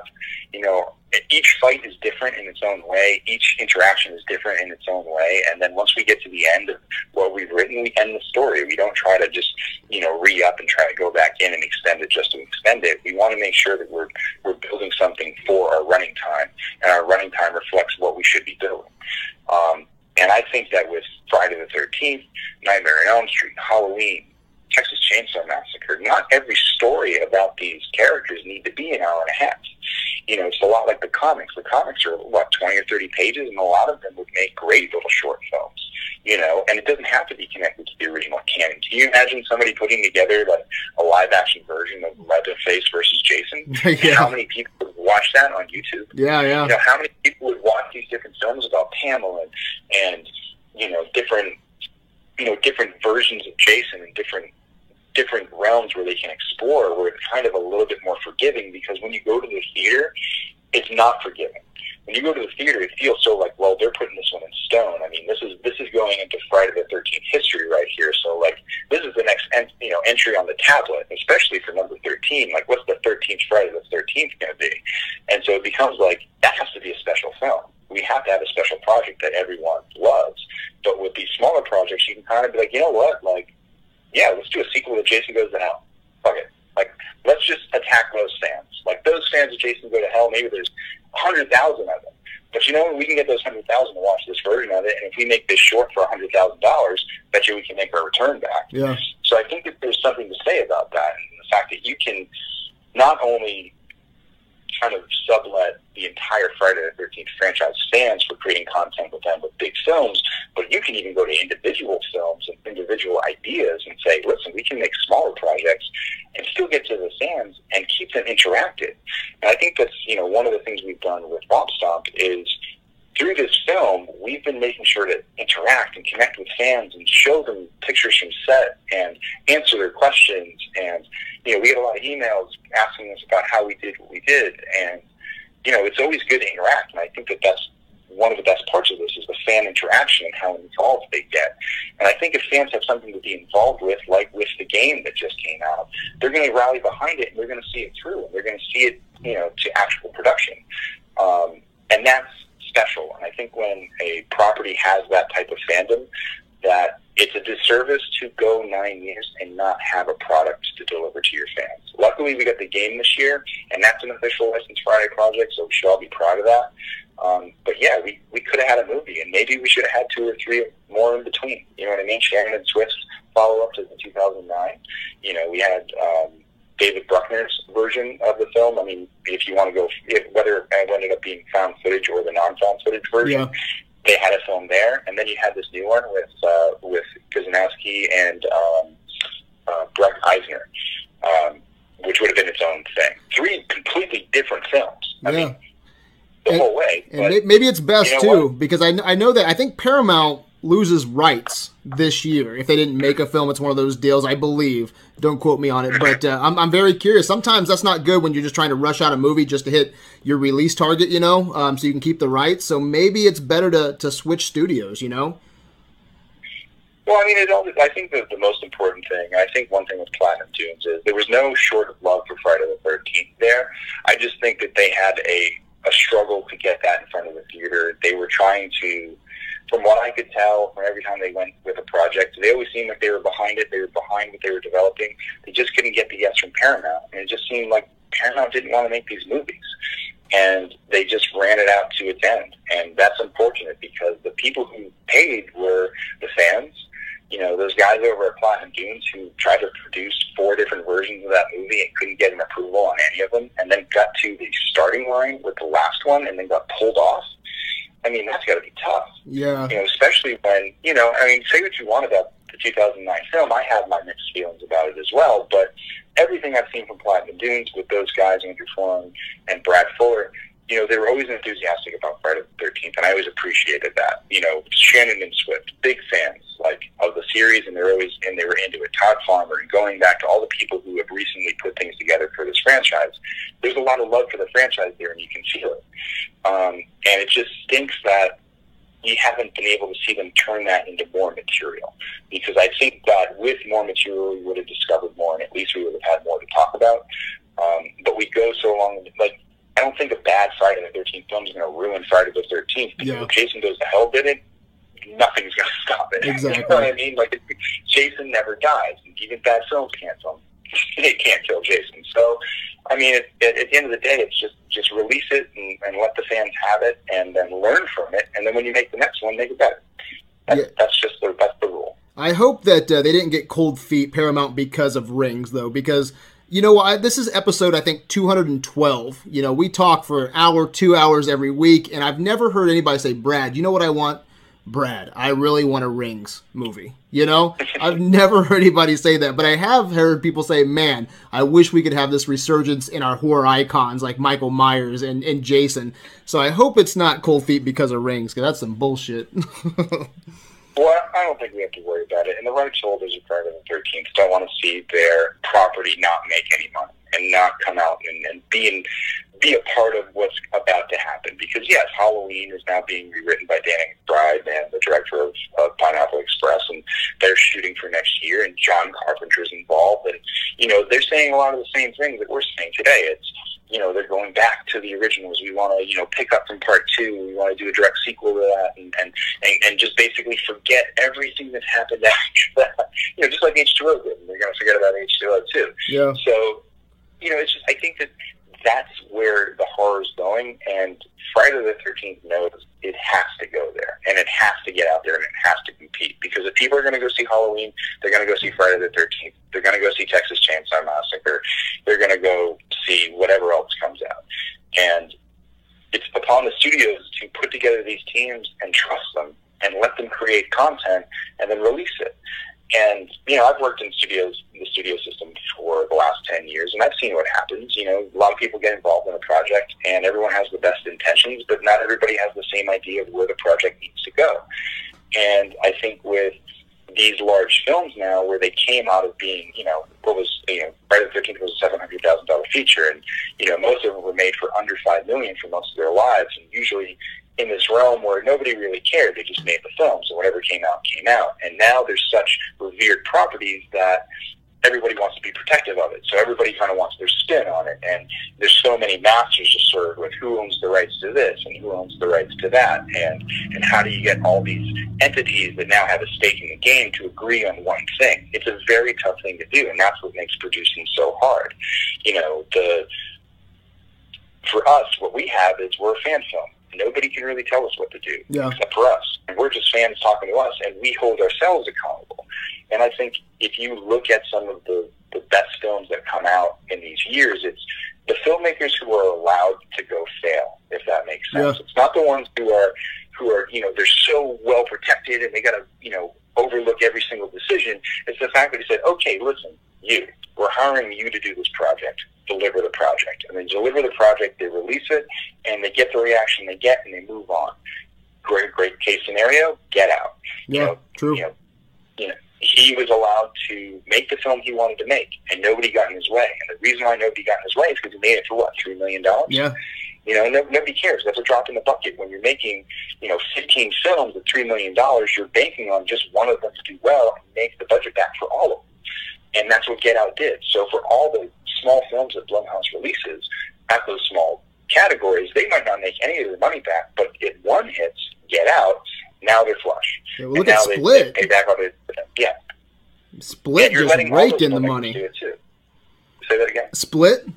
you know, each fight is different in its own way. Each interaction is different in its own way. And then once we get to the end of what we've written, we end the story. We don't try to just, you know, re up and try to go back in and extend it just to extend it. We want to make sure that we're we're building something for our running time, and our running time reflects what we should be doing. Um, and I think that with Friday the Thirteenth, Nightmare on Elm Street, Halloween, Texas Chainsaw Massacre, not every story about these characters need to be an hour and a half. You know, it's a lot like the comics. The comics are what twenty or thirty pages, and a lot of them would make great little short films. You know, and it doesn't have to be connected to the original canon. Can you imagine somebody putting together like a live action version of Leatherface versus Jason? yeah. How many people would watch that on YouTube? Yeah, yeah. You know, how many people would watch these different films about Pamela and you know different you know different versions of Jason and different different realms where they can explore where it's kind of a little bit more forgiving because when you go to the theater, it's not forgiving. When you go to the theater, it feels so like, well, they're putting this one in stone. I mean, this is this is going into Friday the Thirteenth history right here. So like, this is the next en- you know entry on the tablet, especially for number thirteen. Like, what's the thirteenth Friday the Thirteenth going to be? And so it becomes like that has to be a special film. We have to have a special project that everyone loves. But with these smaller projects, you can kind of be like, you know what, like yeah, let's do a sequel to Jason Goes to Hell. Fuck it. Like, let's just attack those fans. Like, those fans of Jason Go to Hell, maybe there's 100,000 of them. But you know, we can get those 100,000 to watch this version of it, and if we make this short for $100,000, bet you we can make our return back. Yeah. So I think that there's something to say about that. And the fact that you can not only kind of sublet the entire Friday the Thirteenth franchise fans for creating content with them with big films, but you can even go to individual films and individual ideas and say, listen, we can make smaller projects and still get to the fans and keep them interactive. And I think that's you know one of the things we've done with Womp Stomp is through this film, we've been making sure to interact and connect with fans and show them pictures from set and answer their questions. And, you know, we get a lot of emails asking us about how we did what we did. And, you know, it's always good to interact. And I think that that's one of the best parts of this is the fan interaction and how involved they get. And I think if fans have something to be involved with, like with the game that just came out, they're going to rally behind it and they're going to see it through and they're going to see it, you know, to actual production. Um, and that's special. And I think when a property has that type of fandom, that it's a disservice to go nine years and not have a product to deliver to your fans. Luckily, we got the game this year, and that's an official License Friday project, so we should all be proud of that. Um, but yeah, we, we could have had a movie, and maybe we should have had two or three more in between. You know what I mean? Shannon and Swift follow up to the 2009. You know, we had um, David Bruckner's version of the film. I mean, if you want to go, if, whether it ended up being found footage or the non-found footage version, yeah. they had a film there, and then you had this new one with uh, with Guzikowski and um, uh, Breck Eisner, um, which would have been its own thing. Three completely different films. I yeah. mean, the and, whole way. And but, maybe it's best you know too, what? because I, I know that I think Paramount loses rights this year. If they didn't make a film, it's one of those deals, I believe. Don't quote me on it, but uh, I'm, I'm very curious. Sometimes that's not good when you're just trying to rush out a movie just to hit your release target, you know, um, so you can keep the rights. So maybe it's better to, to switch studios, you know? Well, I mean, it always, I think that the most important thing, I think one thing with Platinum Dunes is there was no short of love for Friday the 13th there. I just think that they had a, a struggle to get that in front of the theater. They were trying to, from what I could tell, from every time they went with a project, they always seemed like they were behind it. They were behind what they were developing. They just couldn't get the yes from Paramount. And it just seemed like Paramount didn't want to make these movies and they just ran it out to its end. And that's unfortunate because the people who paid were the fans. You know, those guys over at Platinum Dunes who tried to produce four different versions of that movie and couldn't get an approval on any of them, and then got to the starting line with the last one and then got pulled off. I mean, that's got to be tough. Yeah. You know, especially when, you know, I mean, say what you want about the 2009 film. I have my mixed feelings about it as well, but everything I've seen from Platinum Dunes with those guys, Andrew Form and Brad Fuller, you know, they were always enthusiastic about Friday the 13th, and I always appreciated that. You know, Shannon and Swift, big fans, like, of the series, and they're always, and they were into it. Todd Farmer, and going back to all the people who have recently put things together for this franchise, there's a lot of love for the franchise there, and you can feel it. Um, and it just stinks that we haven't been able to see them turn that into more material. Because I think that with more material, we would have discovered more, and at least we would have had more to talk about. Um, but we go so long, like, I don't think a bad Friday the 13th film is going to ruin Friday the 13th. Because Yeah. if Jason goes to hell did it, nothing's going to stop it. Exactly. You know what I mean? Like, Jason never dies. Even bad films can't film. They can't kill Jason. So, I mean, at, at, at the end of the day, it's just just release it and, and let the fans have it, and then learn from it. And then when you make the next one, make it better. That's, Yeah. that's just the that's the rule. I hope that uh, they didn't get cold feet Paramount because of rings, though, because you know I, this is episode I think 212. You know, we talk for an hour, two hours every week, and I've never heard anybody say, "Brad, you know what I want." Brad, I really want a Rings movie. You know, I've never heard anybody say that, but I have heard people say, "Man, I wish we could have this resurgence in our horror icons like Michael Myers and, and Jason." So I hope it's not cold feet because of Rings, because that's some bullshit. Well, I don't think we have to worry about it. And the rights holders of Friday the Thirteenth don't want to see their property not make any money and not come out and, and be in, be a part of what's about to happen. Because yes, Halloween is now being rewritten by Danny McBride and the director of, of Pineapple Express, and they're shooting for next year. And John Carpenter's involved, and you know they're saying a lot of the same things that we're saying today. It's you know, they're going back to the originals. We want to, you know, pick up from part two. We want to do a direct sequel to that and, and, and, and just basically forget everything that happened after that. You know, just like H2O did. They're going to forget about H2O too. yeah. So, you know, it's just, I think that that's where the horror is going. And Friday the 13th knows it has to go there. And it has to get out there and it has to compete. Because if people are going to go see Halloween, they're going to go see Friday the 13th. They're going to go see Texas Chainsaw Massacre. They're going to go see whatever else comes out. And it's upon the studios to put together these teams and trust them and let them create content and then release it. And you know, I've worked in studios, the studio system for the last ten years, and I've seen what happens. You know, a lot of people get involved in a project, and everyone has the best intentions, but not everybody has the same idea of where the project needs to go. And I think with these large films now, where they came out of being, you know, what was, you know, Friday the Thirteenth was a seven hundred thousand dollar feature, and you know, most of them were made for under five million for most of their lives, and usually in this realm where nobody really cared. They just made the films, and whatever came out came out. And now there's such revered properties that everybody wants to be protective of it. So everybody kind of wants their spin on it. And there's so many masters to serve with who owns the rights to this and who owns the rights to that, and and how do you get all these entities that now have a stake in the game to agree on one thing? It's a very tough thing to do, and that's what makes producing so hard. You know, the for us, what we have is we're a fan film. Nobody can really tell us what to do Yeah. except for us. And we're just fans talking to us, and we hold ourselves accountable. And I think if you look at some of the, the best films that come out in these years, it's the filmmakers who are allowed to go fail, if that makes sense. Yeah. It's not the ones who are who are, you know, they're so well protected and they gotta, you know, overlook every single decision. It's the fact that he said, Okay, listen, you, we're hiring you to do this project. Deliver the project. And they deliver the project, they release it, and they get the reaction they get and they move on. Great great case scenario, get out Yeah. you know, True. you know, you know, he was allowed to make the film he wanted to make, and nobody got in his way. And the reason why nobody got in his way is because he made it for what three million dollars. Yeah. You know, no, nobody cares. That's a drop in the bucket. When you're making, you know, 15 films at $3 million, you're banking on just one of them to do well and make the budget back for all of them. And that's what Get Out did. So for all the small films that Blumhouse releases at those small categories, they might not make any of their money back, but if one hits Get Out, now they're flush. Yeah, well, look at Split. They, they pay back all their, yeah. Split just raked in the money. Do it too. Say that again. Split,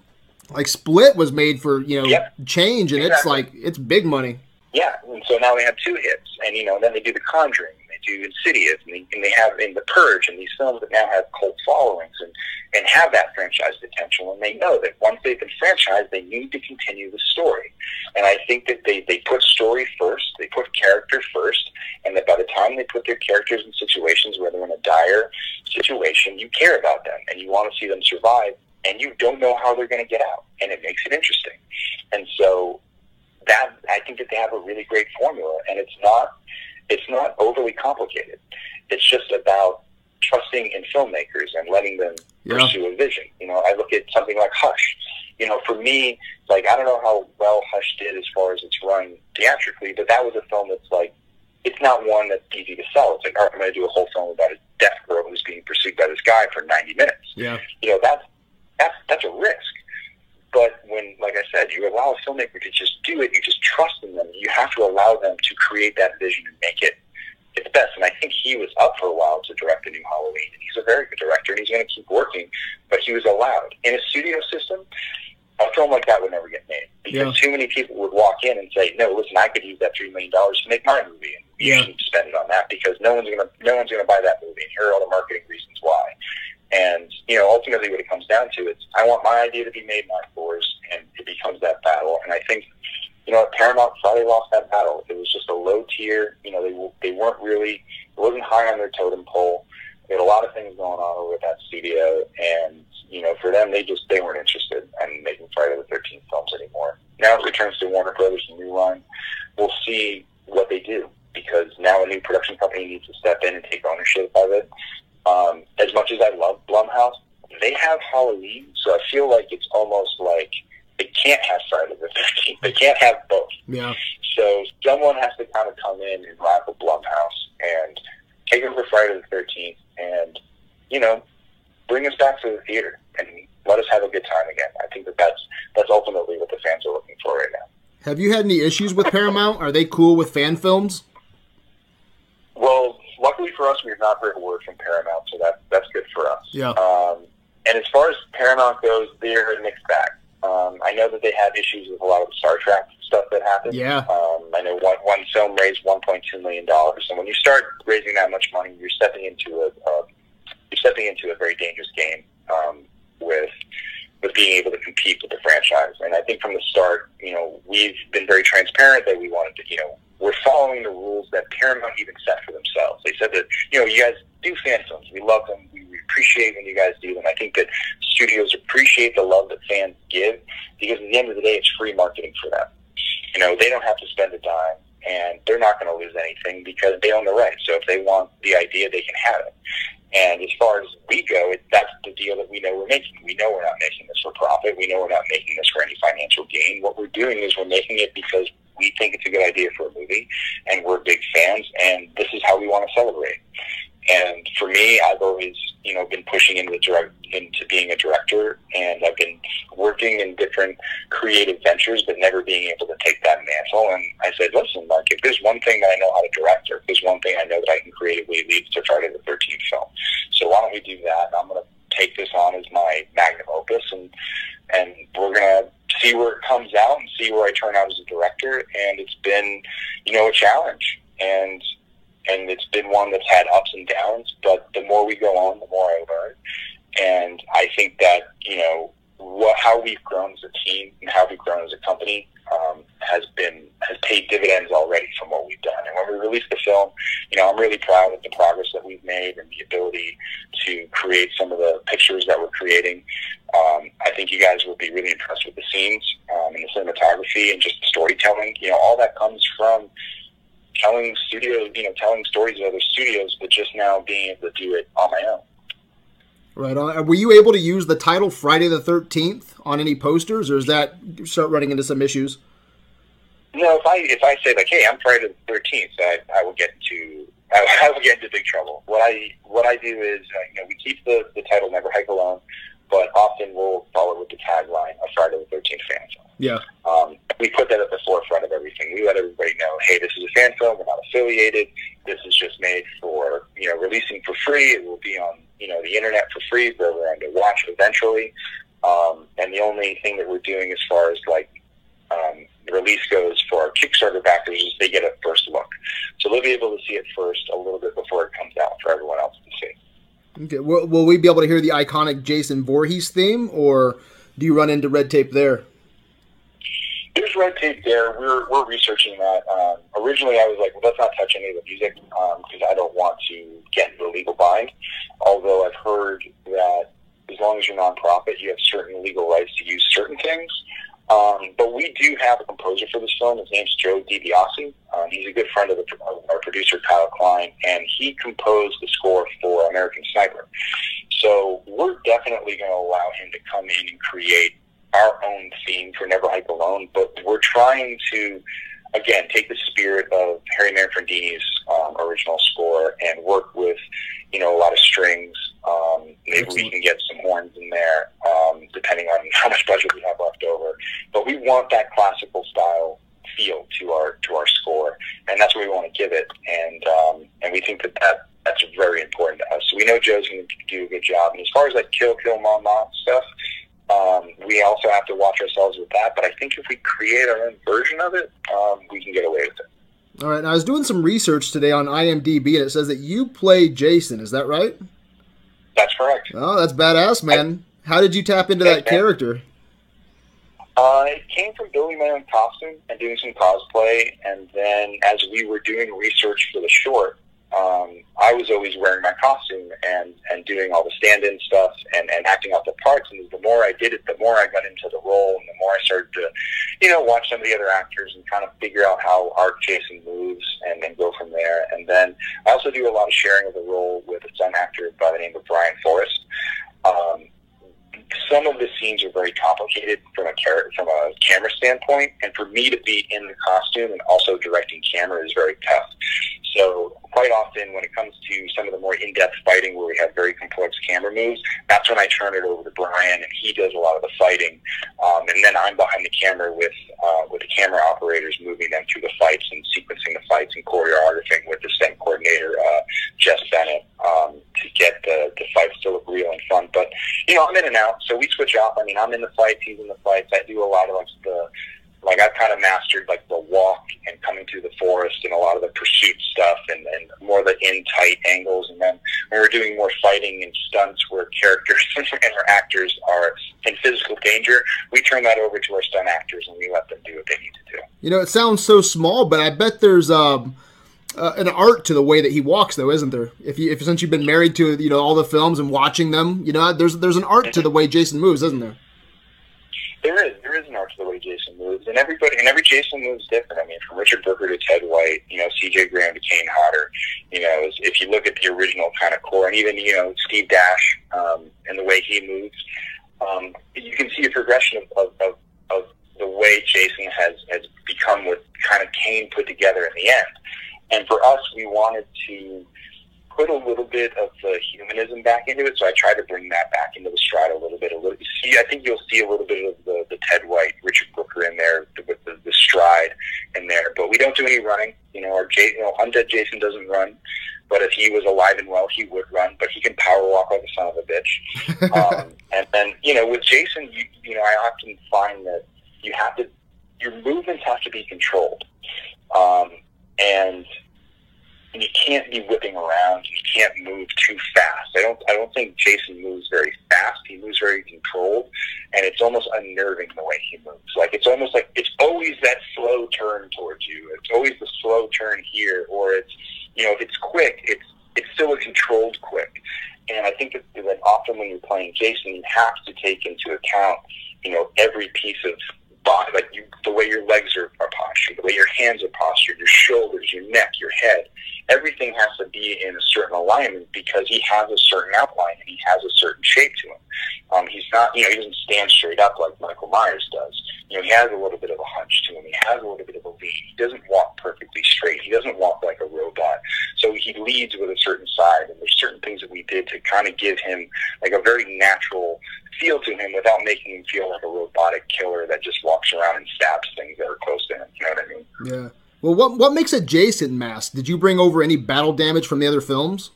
like Split was made for you know Yep. change, and it's like it's big money. Yeah, and so now they have two hits, and you know, then they do The Conjuring, do Insidious, and they, and they have in The Purge, and these films that now have cult followings and and have that franchise potential, and they know that once they've been franchised, they need to continue the story, and I think that they they put story first, they put character first, and that by the time they put their characters in situations where they're in a dire situation, you care about them and you want to see them survive, and you don't know how they're going to get out, and it makes it interesting, and so that I think that they have a really great formula, and it's not it's not overly complicated. It's just about trusting in filmmakers and letting them Yeah. pursue a vision. You know, I look at something like Hush. You know, for me, like I don't know how well Hush did as far as its run theatrically, but that was a film that's like it's not one that's easy to sell. It's like, all right, I'm going to do a whole film about a deaf girl who's being pursued by this guy for 90 minutes Yeah, you know that's that's that's a risk. But when, like I said, you allow a filmmaker to just do it, you just trust in them. You have to allow them to create that vision and make it its best. And I think he was up for a while to direct a new Halloween, and he's a very good director, and he's going to keep working. But he was allowed in a studio system. A film like that would never get made because Yeah. too many people would walk in and say, "No, listen, I could use that three million dollars to make my movie, and you Yeah. shouldn't spend it on that because no one's going to no one's going to buy that movie." And here are all the marketing reasons why. And you know, ultimately, what it comes down to is, I want my idea to be made, not yours, and it becomes that battle. And I think, you know, Paramount Friday lost that battle. It was just a low tier. You know, they they weren't really, it wasn't high on their totem pole. They had a lot of things going on over at that studio, and you know, for them, they just they weren't interested in making Friday the Thirteenth films anymore. Now it returns to Warner Brothers and New Line. We'll see what they do because now a new production company needs to step in and take ownership of it. Um, as much as I love Blumhouse, they have Halloween, so I feel like it's almost like they can't have Friday the Thirteenth. They can't have both. yeah, So someone has to kind of come in and rival Blumhouse and take over Friday the Thirteenth, and you know, bring us back to the theater and let us have a good time again. I think that that's that's ultimately what the fans are looking for right now. Have you had any issues with Paramount? Are they cool with fan films? Well, luckily for us, we've not heard a word from Paramount, so that that's good for us. Yeah. Um, and as far as Paramount goes, they're a mixed bag. Um, I know that they have issues with a lot of the Star Trek stuff that happened. Yeah. Um, I know one, one film raised $1.2 million. And when you start raising that much money, you're stepping into a, a you're stepping into a very dangerous game um, with with being able to compete with the franchise. And I think from the start, you know, we've been very transparent that we wanted to, you know, we're following the rules that Paramount even set for themselves. They said that, you know, you guys do fan films. We love them. We appreciate when you guys do them. I think that studios appreciate the love that fans give because at the end of the day, it's free marketing for them. You know, they don't have to spend a dime and they're not going to lose anything because they own the rights. So if they want the idea, they can have it. And as far as we go, it, that's the deal that we know we're making. We know we're not making this for profit. We know we're not making this for any financial gain. What we're doing is we're making it because we think it's a good idea for a movie, and we're big fans, and this is how we want to celebrate. And for me, I've always, you know, been pushing into direct into being a director, and I've been working in different creative ventures, but never being able to take that mantle. And I said, listen, Mark, if there's one thing that I know how to direct, or if there's one thing I know that I can creatively lead, a Friday the Thirteenth film. So why don't we do that? And I'm to take this on as my magnum opus, and and we're to see where it comes out and see where I turn out as a director. And it's been, you know, a challenge, and and it's been one that's had ups and downs. But the more we go on, the more I learn, and I think that you know what how we've grown as a team and how we've grown as a company um, has been has paid dividends already from what we've done. And when we released the film, you know, I'm really proud of the progress that we've made and the ability to create some of the pictures that we're creating. Um, I think you guys will be really impressed with the scenes um, and the cinematography and just the storytelling. You know, all that comes from telling studio, you know, telling stories of other studios, but just now being able to do it on my own. Right on. Were you able to use the title Friday the Thirteenth on any posters, or is that start running into some issues? No, if I if I say like, hey, I'm Friday the Thirteenth, I, I will get into I, I will get into big trouble. What I what I do is uh, you know we keep the, the title Never Hike Alone, but often we'll follow with the tagline of Friday the Thirteenth fan film. Yeah. Um, we put that at the forefront of everything. We let everybody know, hey, this is a fan film. We're not affiliated. This is just made for you know releasing for free. It will be on you know the internet for free for everyone to watch eventually. Um, and the only thing that we're doing as far as like um, release goes for our Kickstarter backers is they get a first look. So they'll be able to see it first a little bit before it comes out for everyone else to see. Okay. Will, will we be able to hear the iconic Jason Voorhees theme, or do you run into red tape there? There's red tape there. We're, we're researching that. Um, originally, I was like, well, let's not touch any of the music because um, I don't want to get into a legal bind. Although I've heard that as long as you're nonprofit, you have certain legal rights to use certain things. Um, but we do have a composer for this film. His name's Joe DiBiase. Um, he's a good friend of, the, our producer, Kyle Klein, and he composed the score for American Sniper. So we're definitely going to allow him to come in and create our own theme for Never Hike Alone, but trying to, again, take the spirit of Harry Manfredini's um, original score and work with, you know, a lot of strings. Um, maybe we can get some horns in there, um, depending on how much budget we have left over. But we want that classical style feel to our to our score, and that's what we want to give it. And um, and we think that, that that's very important to us. So we know Joe's going to do a good job. And as far as like kill, kill, mom, mom stuff, um, we also have to watch ourselves with that. But I think if we create our own version of it, um, we can get away with it. All right. Now, I was doing some research today on IMDb, and it says that you play Jason. Is that right? That's correct. Oh, that's badass, man. I, How did you tap into that character? Uh, it came from building my own costume and doing some cosplay, and then as we were doing research for the short, um, I was always wearing my costume and, and doing all the stand-in stuff and, and acting out the parts. And the more I did it, the more I got into the role and the more I started to, you know, watch some of the other actors and kind of figure out how Art Jason moves and then go from there. And then I also do a lot of sharing of the role with a stunt actor by the name of Brian Forrest. Um, some of the scenes are very complicated from a character, from a camera standpoint, and for me to be in the costume and also directing camera is very tough. So quite often, when it comes to some of the more in-depth fighting where we have very complex camera moves, that's when I turn it over to Brian, and he does a lot of the fighting, um, and then I'm behind the camera with uh, with the camera operators, moving them through the fights and sequencing the fights and choreographing with the stunt coordinator uh, Jess Bennett um, to get the the fights to look real and fun. But you know, I'm in and out, so we switch off. I mean, I'm in the fights, he's in the fights. I do a lot of like the like I've kind of mastered like the walk and coming through the forest and a lot of the pursuit stuff and, and more the in tight angles. And then when we're doing more fighting and stunts where characters and our actors are in physical danger, we turn that over to our stunt actors and we let them do what they need to do. You know, it sounds so small, but I bet there's um, uh, an art to the way that he walks, though, isn't there? If you, if since you've been married to you know all the films and watching them, you know, there's there's an art to the way Jason moves, isn't there? There is. There is an art to the way Jason moves, and everybody and every Jason moves different. I mean, from Richard Brooker to Ted White, you know, C.J. Graham to Kane Hodder. You know, if you look at the original kind of core, and even you know Steve Dash um, and the way he moves, um, you can see a progression of, of, of, of the way Jason has has become what kind of Kane put together in the end. And for us, we wanted to put a little bit of the humanism back into it. So I try to bring that back into the stride a little bit. A little, see, I think you'll see a little bit of the, the Ted White, Richard Brooker in there with the, the stride in there. But we don't do any running. You know, our J, you know, undead Jason doesn't run. But if he was alive and well, he would run. But he can power walk like a son of a bitch. um, and then, you know, with Jason, you, you know, I often find that you have to, your movements have to be controlled. Um, and you can't be whipping around. You can't move too fast. I don't. I don't think Jason moves very fast. He moves very controlled, and it's almost unnerving the way he moves. Like it's almost like it's always that slow turn towards you. It's always the slow turn here, or it's you know if it's quick, it's it's still a controlled quick. And I think that, often when you're playing Jason, you have to take into account you know every piece of like you, the way your legs are, are postured, the way your hands are postured, your shoulders, your neck, your head everything has to be in a certain alignment because he has a certain outline and he has a certain shape to him. Um, he's not, you know, he doesn't stand straight up like Michael Myers does. You know, he has a little bit of a hunch to him. He has a little bit of a lean He doesn't walk perfectly straight. He doesn't walk like a robot. So he leads with a certain side, and there's certain things that we did to kind of give him like a very natural feel to him without making him feel like a robotic killer that just walks around and stabs things that are close to him. You know what I mean? Yeah. Well, what what makes a Jason mask? Did you bring over any battle damage from the other films?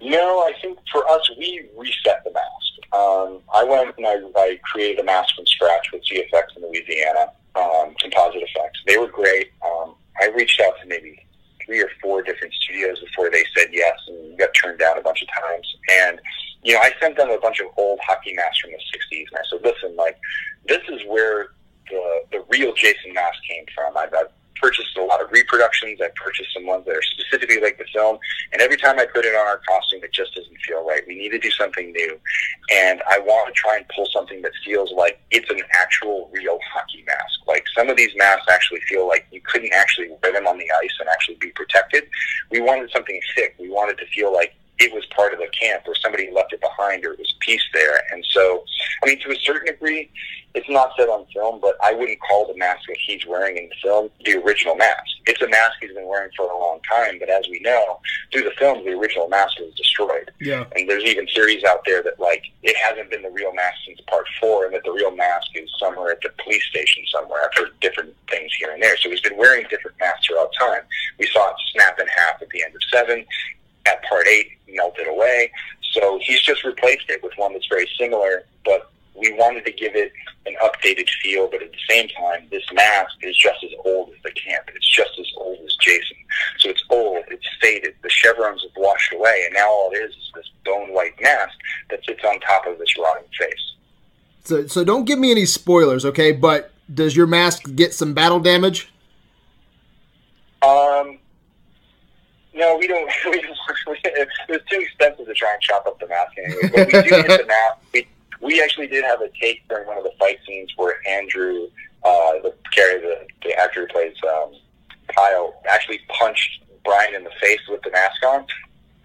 No, I think for us, we reset the mask. Um, I went and I, I created a mask from scratch with CFX in Louisiana, um, composite effects. They were great. Um, I reached out to maybe three or four different studios before they said yes, and got turned down a bunch of times. And you know, I sent them a bunch of old hockey masks from the '60s, and I said, "Listen, like, this is where the the real Jason mask came from. I've, I've purchased a lot of reproductions. I purchased some ones that are specifically like the film. And every time I put it on our costume, it just doesn't feel right. We need to do something new. And I want to try and pull something that feels like it's an actual real hockey mask. Like some of these masks actually feel like you couldn't actually wear them on the ice and actually be protected. We wanted something thick. We wanted to feel like it was part of the camp or somebody left it behind or it was a piece there. And so, I mean, to a certain degree, it's not said on film, but I wouldn't call the mask that he's wearing in the film the original mask. It's a mask he's been wearing for a long time, but as we know, through the film, the original mask was destroyed. Yeah. And there's even theories out there that, like, it hasn't been the real mask since part four, and that the real mask is somewhere at the police station somewhere. I've heard different things here and there. So he's been wearing different masks throughout time. We saw it snap in half at the end of seven. At part eight, melted away. So he's just replaced it with one that's very similar, but we wanted to give it an updated feel, but at the same time, this mask is just as old as the camp. It's just as old as Jason. So it's old, it's faded, the chevrons have washed away, and now all it is is this bone white mask that sits on top of this rotting face. So, so don't give me any spoilers, okay? But does your mask get some battle damage? Um, no, we don't. We it was too expensive to try and chop up the mask anyway. But we do get the mask. We, we actually did have a take during one of the fight scenes where Andrew, uh, the character, the, the actor who plays um, Kyle, actually punched Brian in the face with the mask on.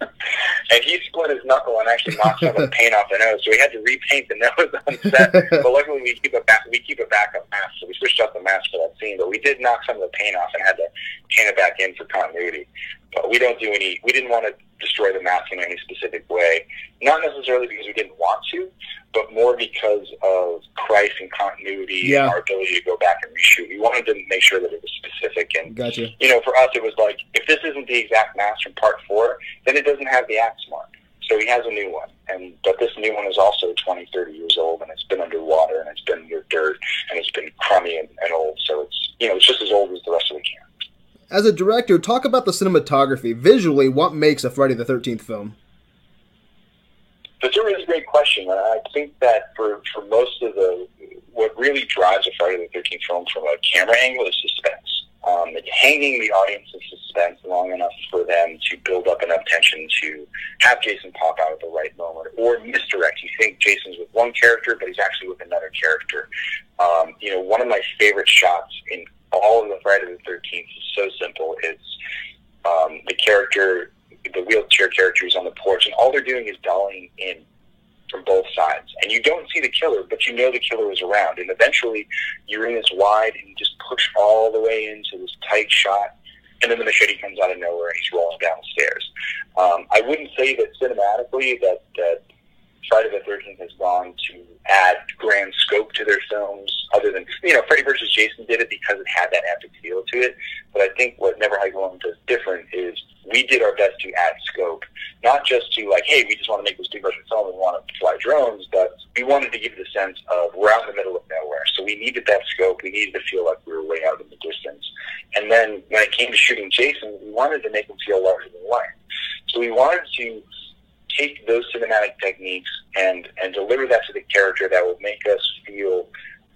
and he split his knuckle and actually knocked some of the paint off the nose. So we had to repaint the nose on set. but luckily, we keep a back, we keep a backup mask, so we switched out the mask for that scene. But we did knock some of the paint off and had to paint it back in for continuity. But we don't do any. We didn't want to destroy the mask in any specific way. Not necessarily because we didn't want to, but more because of price and continuity Yeah. and our ability to go back and reshoot. We wanted to make sure that it was specific and Gotcha. you know, for us, it was like, if this isn't the exact mask from part four, then it doesn't have the axe mark. So he has a new one. And, but this new one is also 20, 30 years old, and it's been underwater, and it's been near dirt, and it's been crummy and, and old. So it's, you know, it's just as old as the rest of the camp. As a director, talk about the cinematography. Visually, what makes a Friday the 13th film? That's a really great question. I think that for, for most of the, what really drives a Friday the 13th film from a camera angle is suspense. Um, it's hanging the audience in suspense long enough for them to build up enough tension to have Jason pop out at the right moment or misdirect. You think Jason's with one character, but he's actually with another character. Um, you know, one of my favorite shots in all of the Friday the 13th is so simple. It's um, the character, the wheelchair character is on the porch, and all they're doing is dollying in from both sides. And you don't see the killer, but you know the killer is around. And eventually, you're in this wide, and you just push all the way into this tight shot, and then the machete comes out of nowhere, and he's rolling down the stairs. Um, I wouldn't say that cinematically that that Friday the Thirteenth has gone to add grand scope to their films, other than you know Freddy vs. Jason did it because it had that epic feel to it. But I think what Never Hike Alone does different is we did our best to add scope, not just to like, hey, we just want to make this big budget film and we want to fly drones, but we wanted to give the sense of we're out in the middle of nowhere. So we needed that scope. We needed to feel like we were way out in the distance. And then when it came to shooting Jason, we wanted to make him feel larger than life. So we wanted to take those cinematic techniques and and deliver that to the character that will make us feel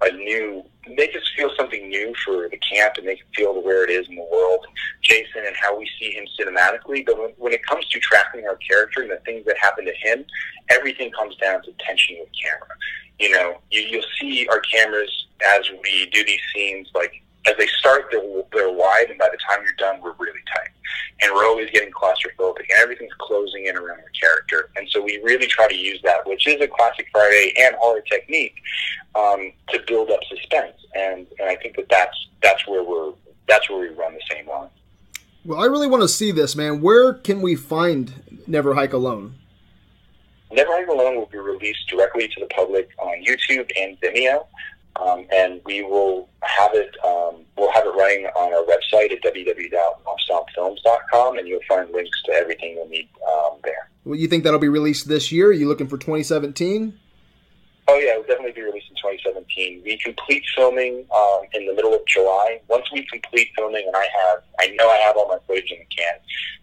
a new make us feel something new for the camp and make it feel where it is in the world. Jason and how we see him cinematically but when, when it comes to tracking our character and the things that happen to him everything comes down to tension with camera. You know you, you'll see our cameras as we do these scenes like as they start they're, they're wide and by the time you're done we're really tight and we're always getting claustrophobic and everything's closing in around our character. And so we really try to use that, which is a classic Friday and horror technique, um, to build up suspense. And, and I think that that's, that's where we're, that's where we run the same line. Well, I really want to see this, man. Where can we find Never Hike Alone? Never Hike Alone will be released directly to the public on YouTube and Vimeo, um, and we will have it. Um, we'll have it running on our website at www.wompstompfilms.com, and you'll find links to everything you'll need um, there. Well, you think that'll be released this year? Are you looking for 2017? Oh yeah, it'll definitely be released in 2017. We complete filming um, in the middle of July. Once we complete filming, and I have, I know I have all my footage in the can.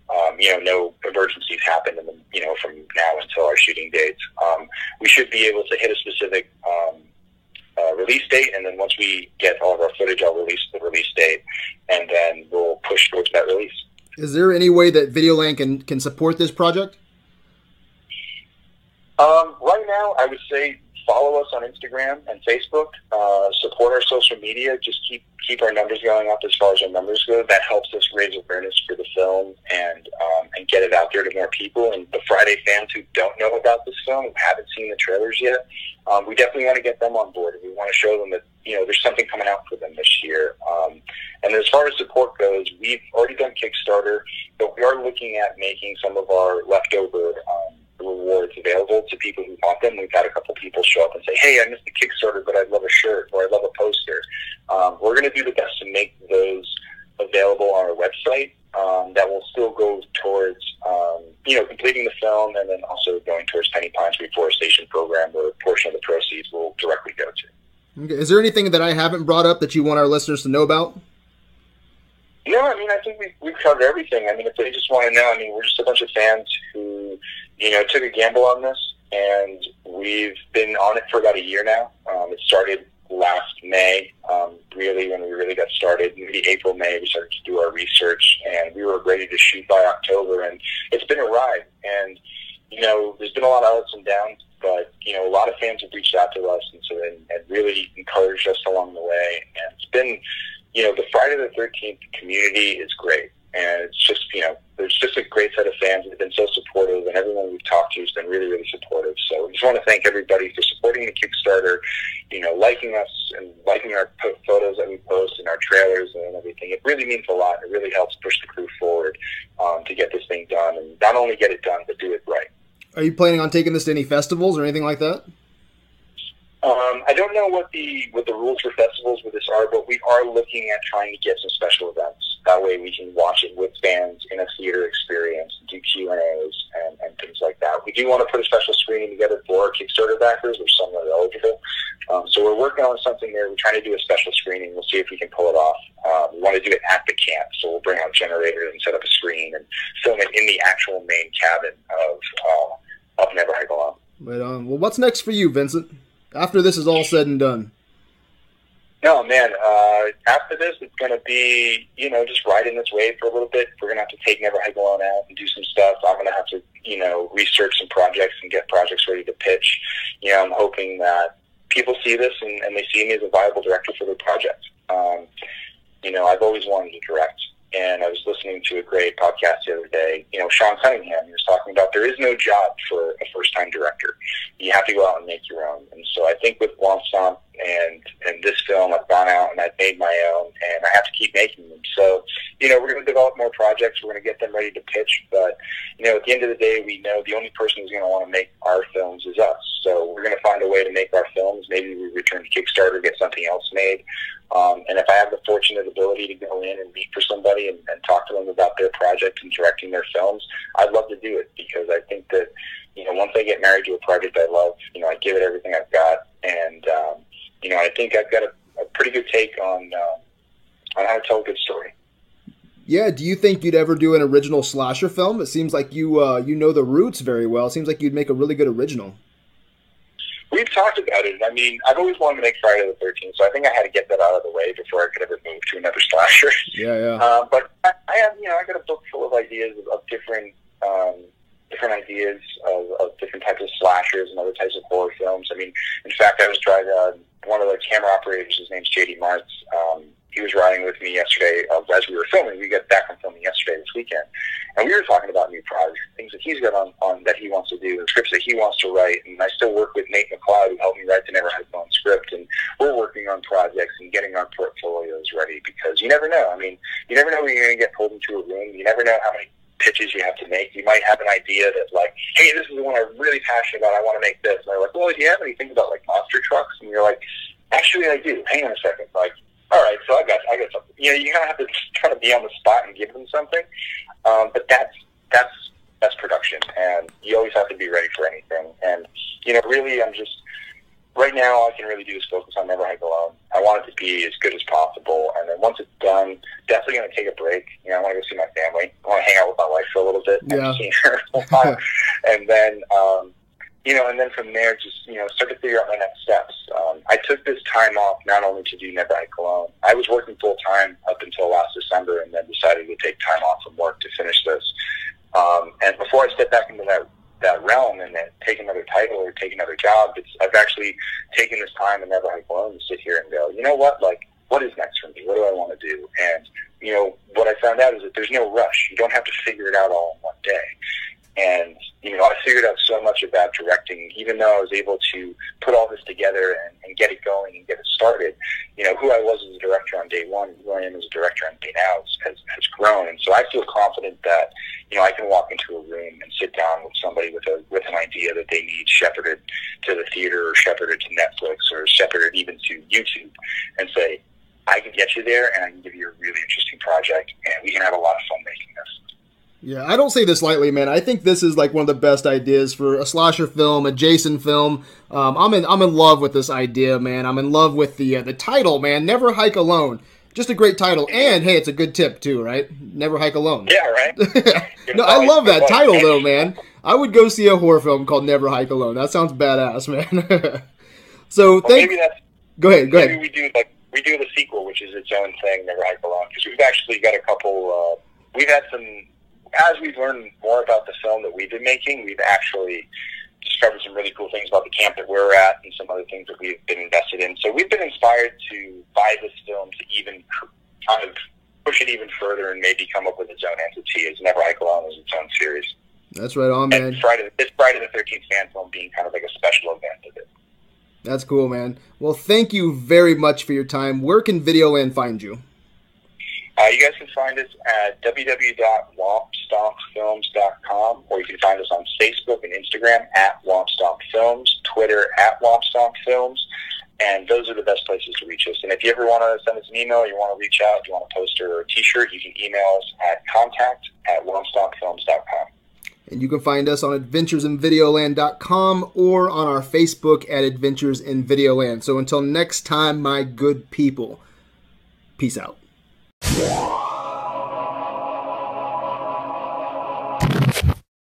Um, you know, no emergencies happen, in the, you know, from now until our shooting dates. Um, we should be able to hit a specific um, uh, release date, and then once we get all of our footage, I'll release the release date, and then we'll push towards that release. Is there any way that Videoland can can support this project? Um, right now, I would say follow us on Instagram and Facebook. Uh, support our social media. Just keep keep our numbers going up as far as our numbers go. That helps us raise awareness for the film and um, and get it out there to more people. And the Friday fans who don't know about this film, who haven't seen the trailers yet, um, we definitely want to get them on board. We want to show them that you know there's something coming out for them this year. Um, and as far as support goes, we've already done Kickstarter, but we are looking at making some of our leftover. Um, rewards available to people who want them. We've had a couple people show up and say, "Hey, I missed the Kickstarter, but I'd love a shirt or I'd love a poster." Um, we're going to do the best to make those available on our website. Um, that will still go towards um, you know completing the film, and then also going towards Penny Pines Reforestation Program, where a portion of the proceeds will directly go to. Okay. Is there anything that I haven't brought up that you want our listeners to know about? No, I mean, I think we've, we've covered everything. I mean, if they just want to know, I mean, we're just a bunch of fans who, you know, took a gamble on this, and we've been on it for about a year now. Um, it started last May, um, really, when we really got started. Maybe April, May, we started to do our research, and we were ready to shoot by October, and it's been a ride. And, you know, there's been a lot of ups and downs, but, you know, a lot of fans have reached out to us and, so, and, and really encouraged us along the way. And it's been, you know, the Friday the 13th community is great. And it's just, you know, there's just a great set of fans that have been so supportive, and everyone we've talked to has been really, really supportive. So I just want to thank everybody for supporting the Kickstarter, you know, liking us and liking our po- photos that we post and our trailers and everything. It really means a lot. It really helps push the crew forward um, to get this thing done, and not only get it done, but do it right. Are you planning on taking this to any festivals or anything like that? Um, I don't know what the what the rules for festivals with this are, but we are looking at trying to get some special events. That way, we can watch it with fans in a theater experience, do Q and A's, and, things like that. We do want to put a special screening together for our Kickstarter backers, which some are eligible. Um, so we're working on something there. We're trying to do a special screening. We'll see if we can pull it off. Uh, we want to do it at the camp, so we'll bring out generators and set up a screen and film it in the actual main cabin of uh, of Never Hike Alone. But um, well, what's next for you, Vincent? After this is all said and done. No, man. Uh, after this, it's going to be, you know, just riding this wave for a little bit. We're going to have to take Never Hike Alone out and do some stuff. I'm going to have to, you know, research some projects and get projects ready to pitch. You know, I'm hoping that people see this and, and they see me as a viable director for their project. Um, you know, I've always wanted to direct. And I was listening to a great podcast the other day. You know, Sean Cunningham, he was talking about there is no job for a first time director. You have to go out and make your own. And so I think with Womp Stomp and and this film, I've gone out and I've made my own, and I have to keep making them. So, you know, we're going to develop more projects. We're going to get them ready to pitch. But, you know, at the end of the day, we know the only person who's going to want to make our films is us. So we're going to find a way to make our films. Maybe we return to Kickstarter, get something else made. Um, and if I have the fortunate ability to go in and meet for somebody and, and talk to them about their project and directing their films, I'd love to do it because I think that, you know, once I get married to a project I love, you know, I give it everything I've got. And, um, you know, I think I've got a, a pretty good take on, uh, on how to tell a good story. Yeah, do you think you'd ever do an original slasher film? It seems like you uh, you know the roots very well. It seems like you'd make a really good original. We've talked about it. I mean, I've always wanted to make Friday the Thirteenth, so I think I had to get that out of the way before I could ever move to another slasher. Yeah, yeah. Uh, but I, I have, you know, I got a book full of ideas of, of different, um, different ideas of, of different types of slashers and other types of horror films. I mean, in fact, I was driving uh, one of the camera operators. His name's JD Martz. Um, he was riding with me yesterday uh, as we were filming. We got back from filming yesterday this weekend, And we were talking about new projects, things that he's got on, on that he wants to do, and scripts that he wants to write. And I still work with Nate McLeod, who helped me write the Never Had Fun script. And we're working on projects and getting our portfolios ready because you never know. I mean, you never know when you're going to get pulled into a room. You never know how many pitches you have to make. You might have an idea that like, hey, this is the one I'm really passionate about. I want to make this. And they're like, well, do you have anything about like monster trucks? And you're like, actually, I do. Hang on a second. Like, all right, so I got I got something. You know, you kind of have to kind of be on the spot and give them something. Um, but that's that's that's production, and you always have to be ready for anything. And you know, really, I'm just right now. All I can really do is focus on Never Hike Alone. I want it to be as good as possible, and then once it's done, definitely going to take a break. You know, I want to go see my family. I want to hang out with my wife for a little bit. Yeah. And, and then. Um, you know, and then from there, just you know, start to figure out my next steps. Um, took this time off not only to do Never Hike Alone. I was working full time up until last December, and then decided to take time off from work to finish this. Um, and before I step back into that that realm and then take another title or take another job, it's, I've actually taken this time and Never Hike Alone to sit here and go, you know what, like, what is next for me? What do I want to do? And you know, what I found out is that there's no rush. You don't have to figure it out all in one day. And, you know, I figured out so much about directing, even though I was able to put all this together and, and get it going and get it started. You know, who I was as a director on day one, who I am as a director on day now has, has grown. And so I feel confident that, you know, I can walk into a room and sit down with somebody with a with an idea that they need shepherded to the theater or shepherded to Netflix or shepherded even to YouTube and say, I can get you there and I can give you a really interesting project and we can have a lot of fun making this. Yeah, I don't say this lightly, man. I think this is like one of the best ideas for a slasher film, a Jason film. Um, I'm in, I'm in love with this idea, man. I'm in love with the uh, the title, man. Never hike alone. Just a great title, and hey, it's a good tip too, right? Never hike alone. Yeah, right. no, I love that title though, man. I would go see a horror film called Never Hike Alone. That sounds badass, man. so well, thank. Maybe that's. Go ahead. Go maybe ahead. we do like we do the sequel, which is its own thing, Never Hike Alone, because we've actually got a couple. Uh, we've had some as we've learned more about the film that we've been making, we've actually discovered some really cool things about the camp that we're at and some other things that we've been invested in. So we've been inspired to by this film to even kind of push it even further and maybe come up with its own entity as Never Hike Alone as its own series. That's right on, man. And Friday, this Friday the 13th fan film being kind of like a special event of it. That's cool, man. Well, thank you very much for your time. Where can Videoland find you? Uh, you guys can find us at www.wompstompfilms.com, or you can find us on Facebook and Instagram at WompStompFilms, Twitter at WompStompFilms, and those are the best places to reach us. And if you ever want to send us an email, you want to reach out, you want a poster or a T-shirt, you can email us at contact at WompStompFilms.com. And you can find us on adventuresinvideoland.com or on our Facebook at Adventures in Videoland. So until next time, my good people, peace out. Yeah.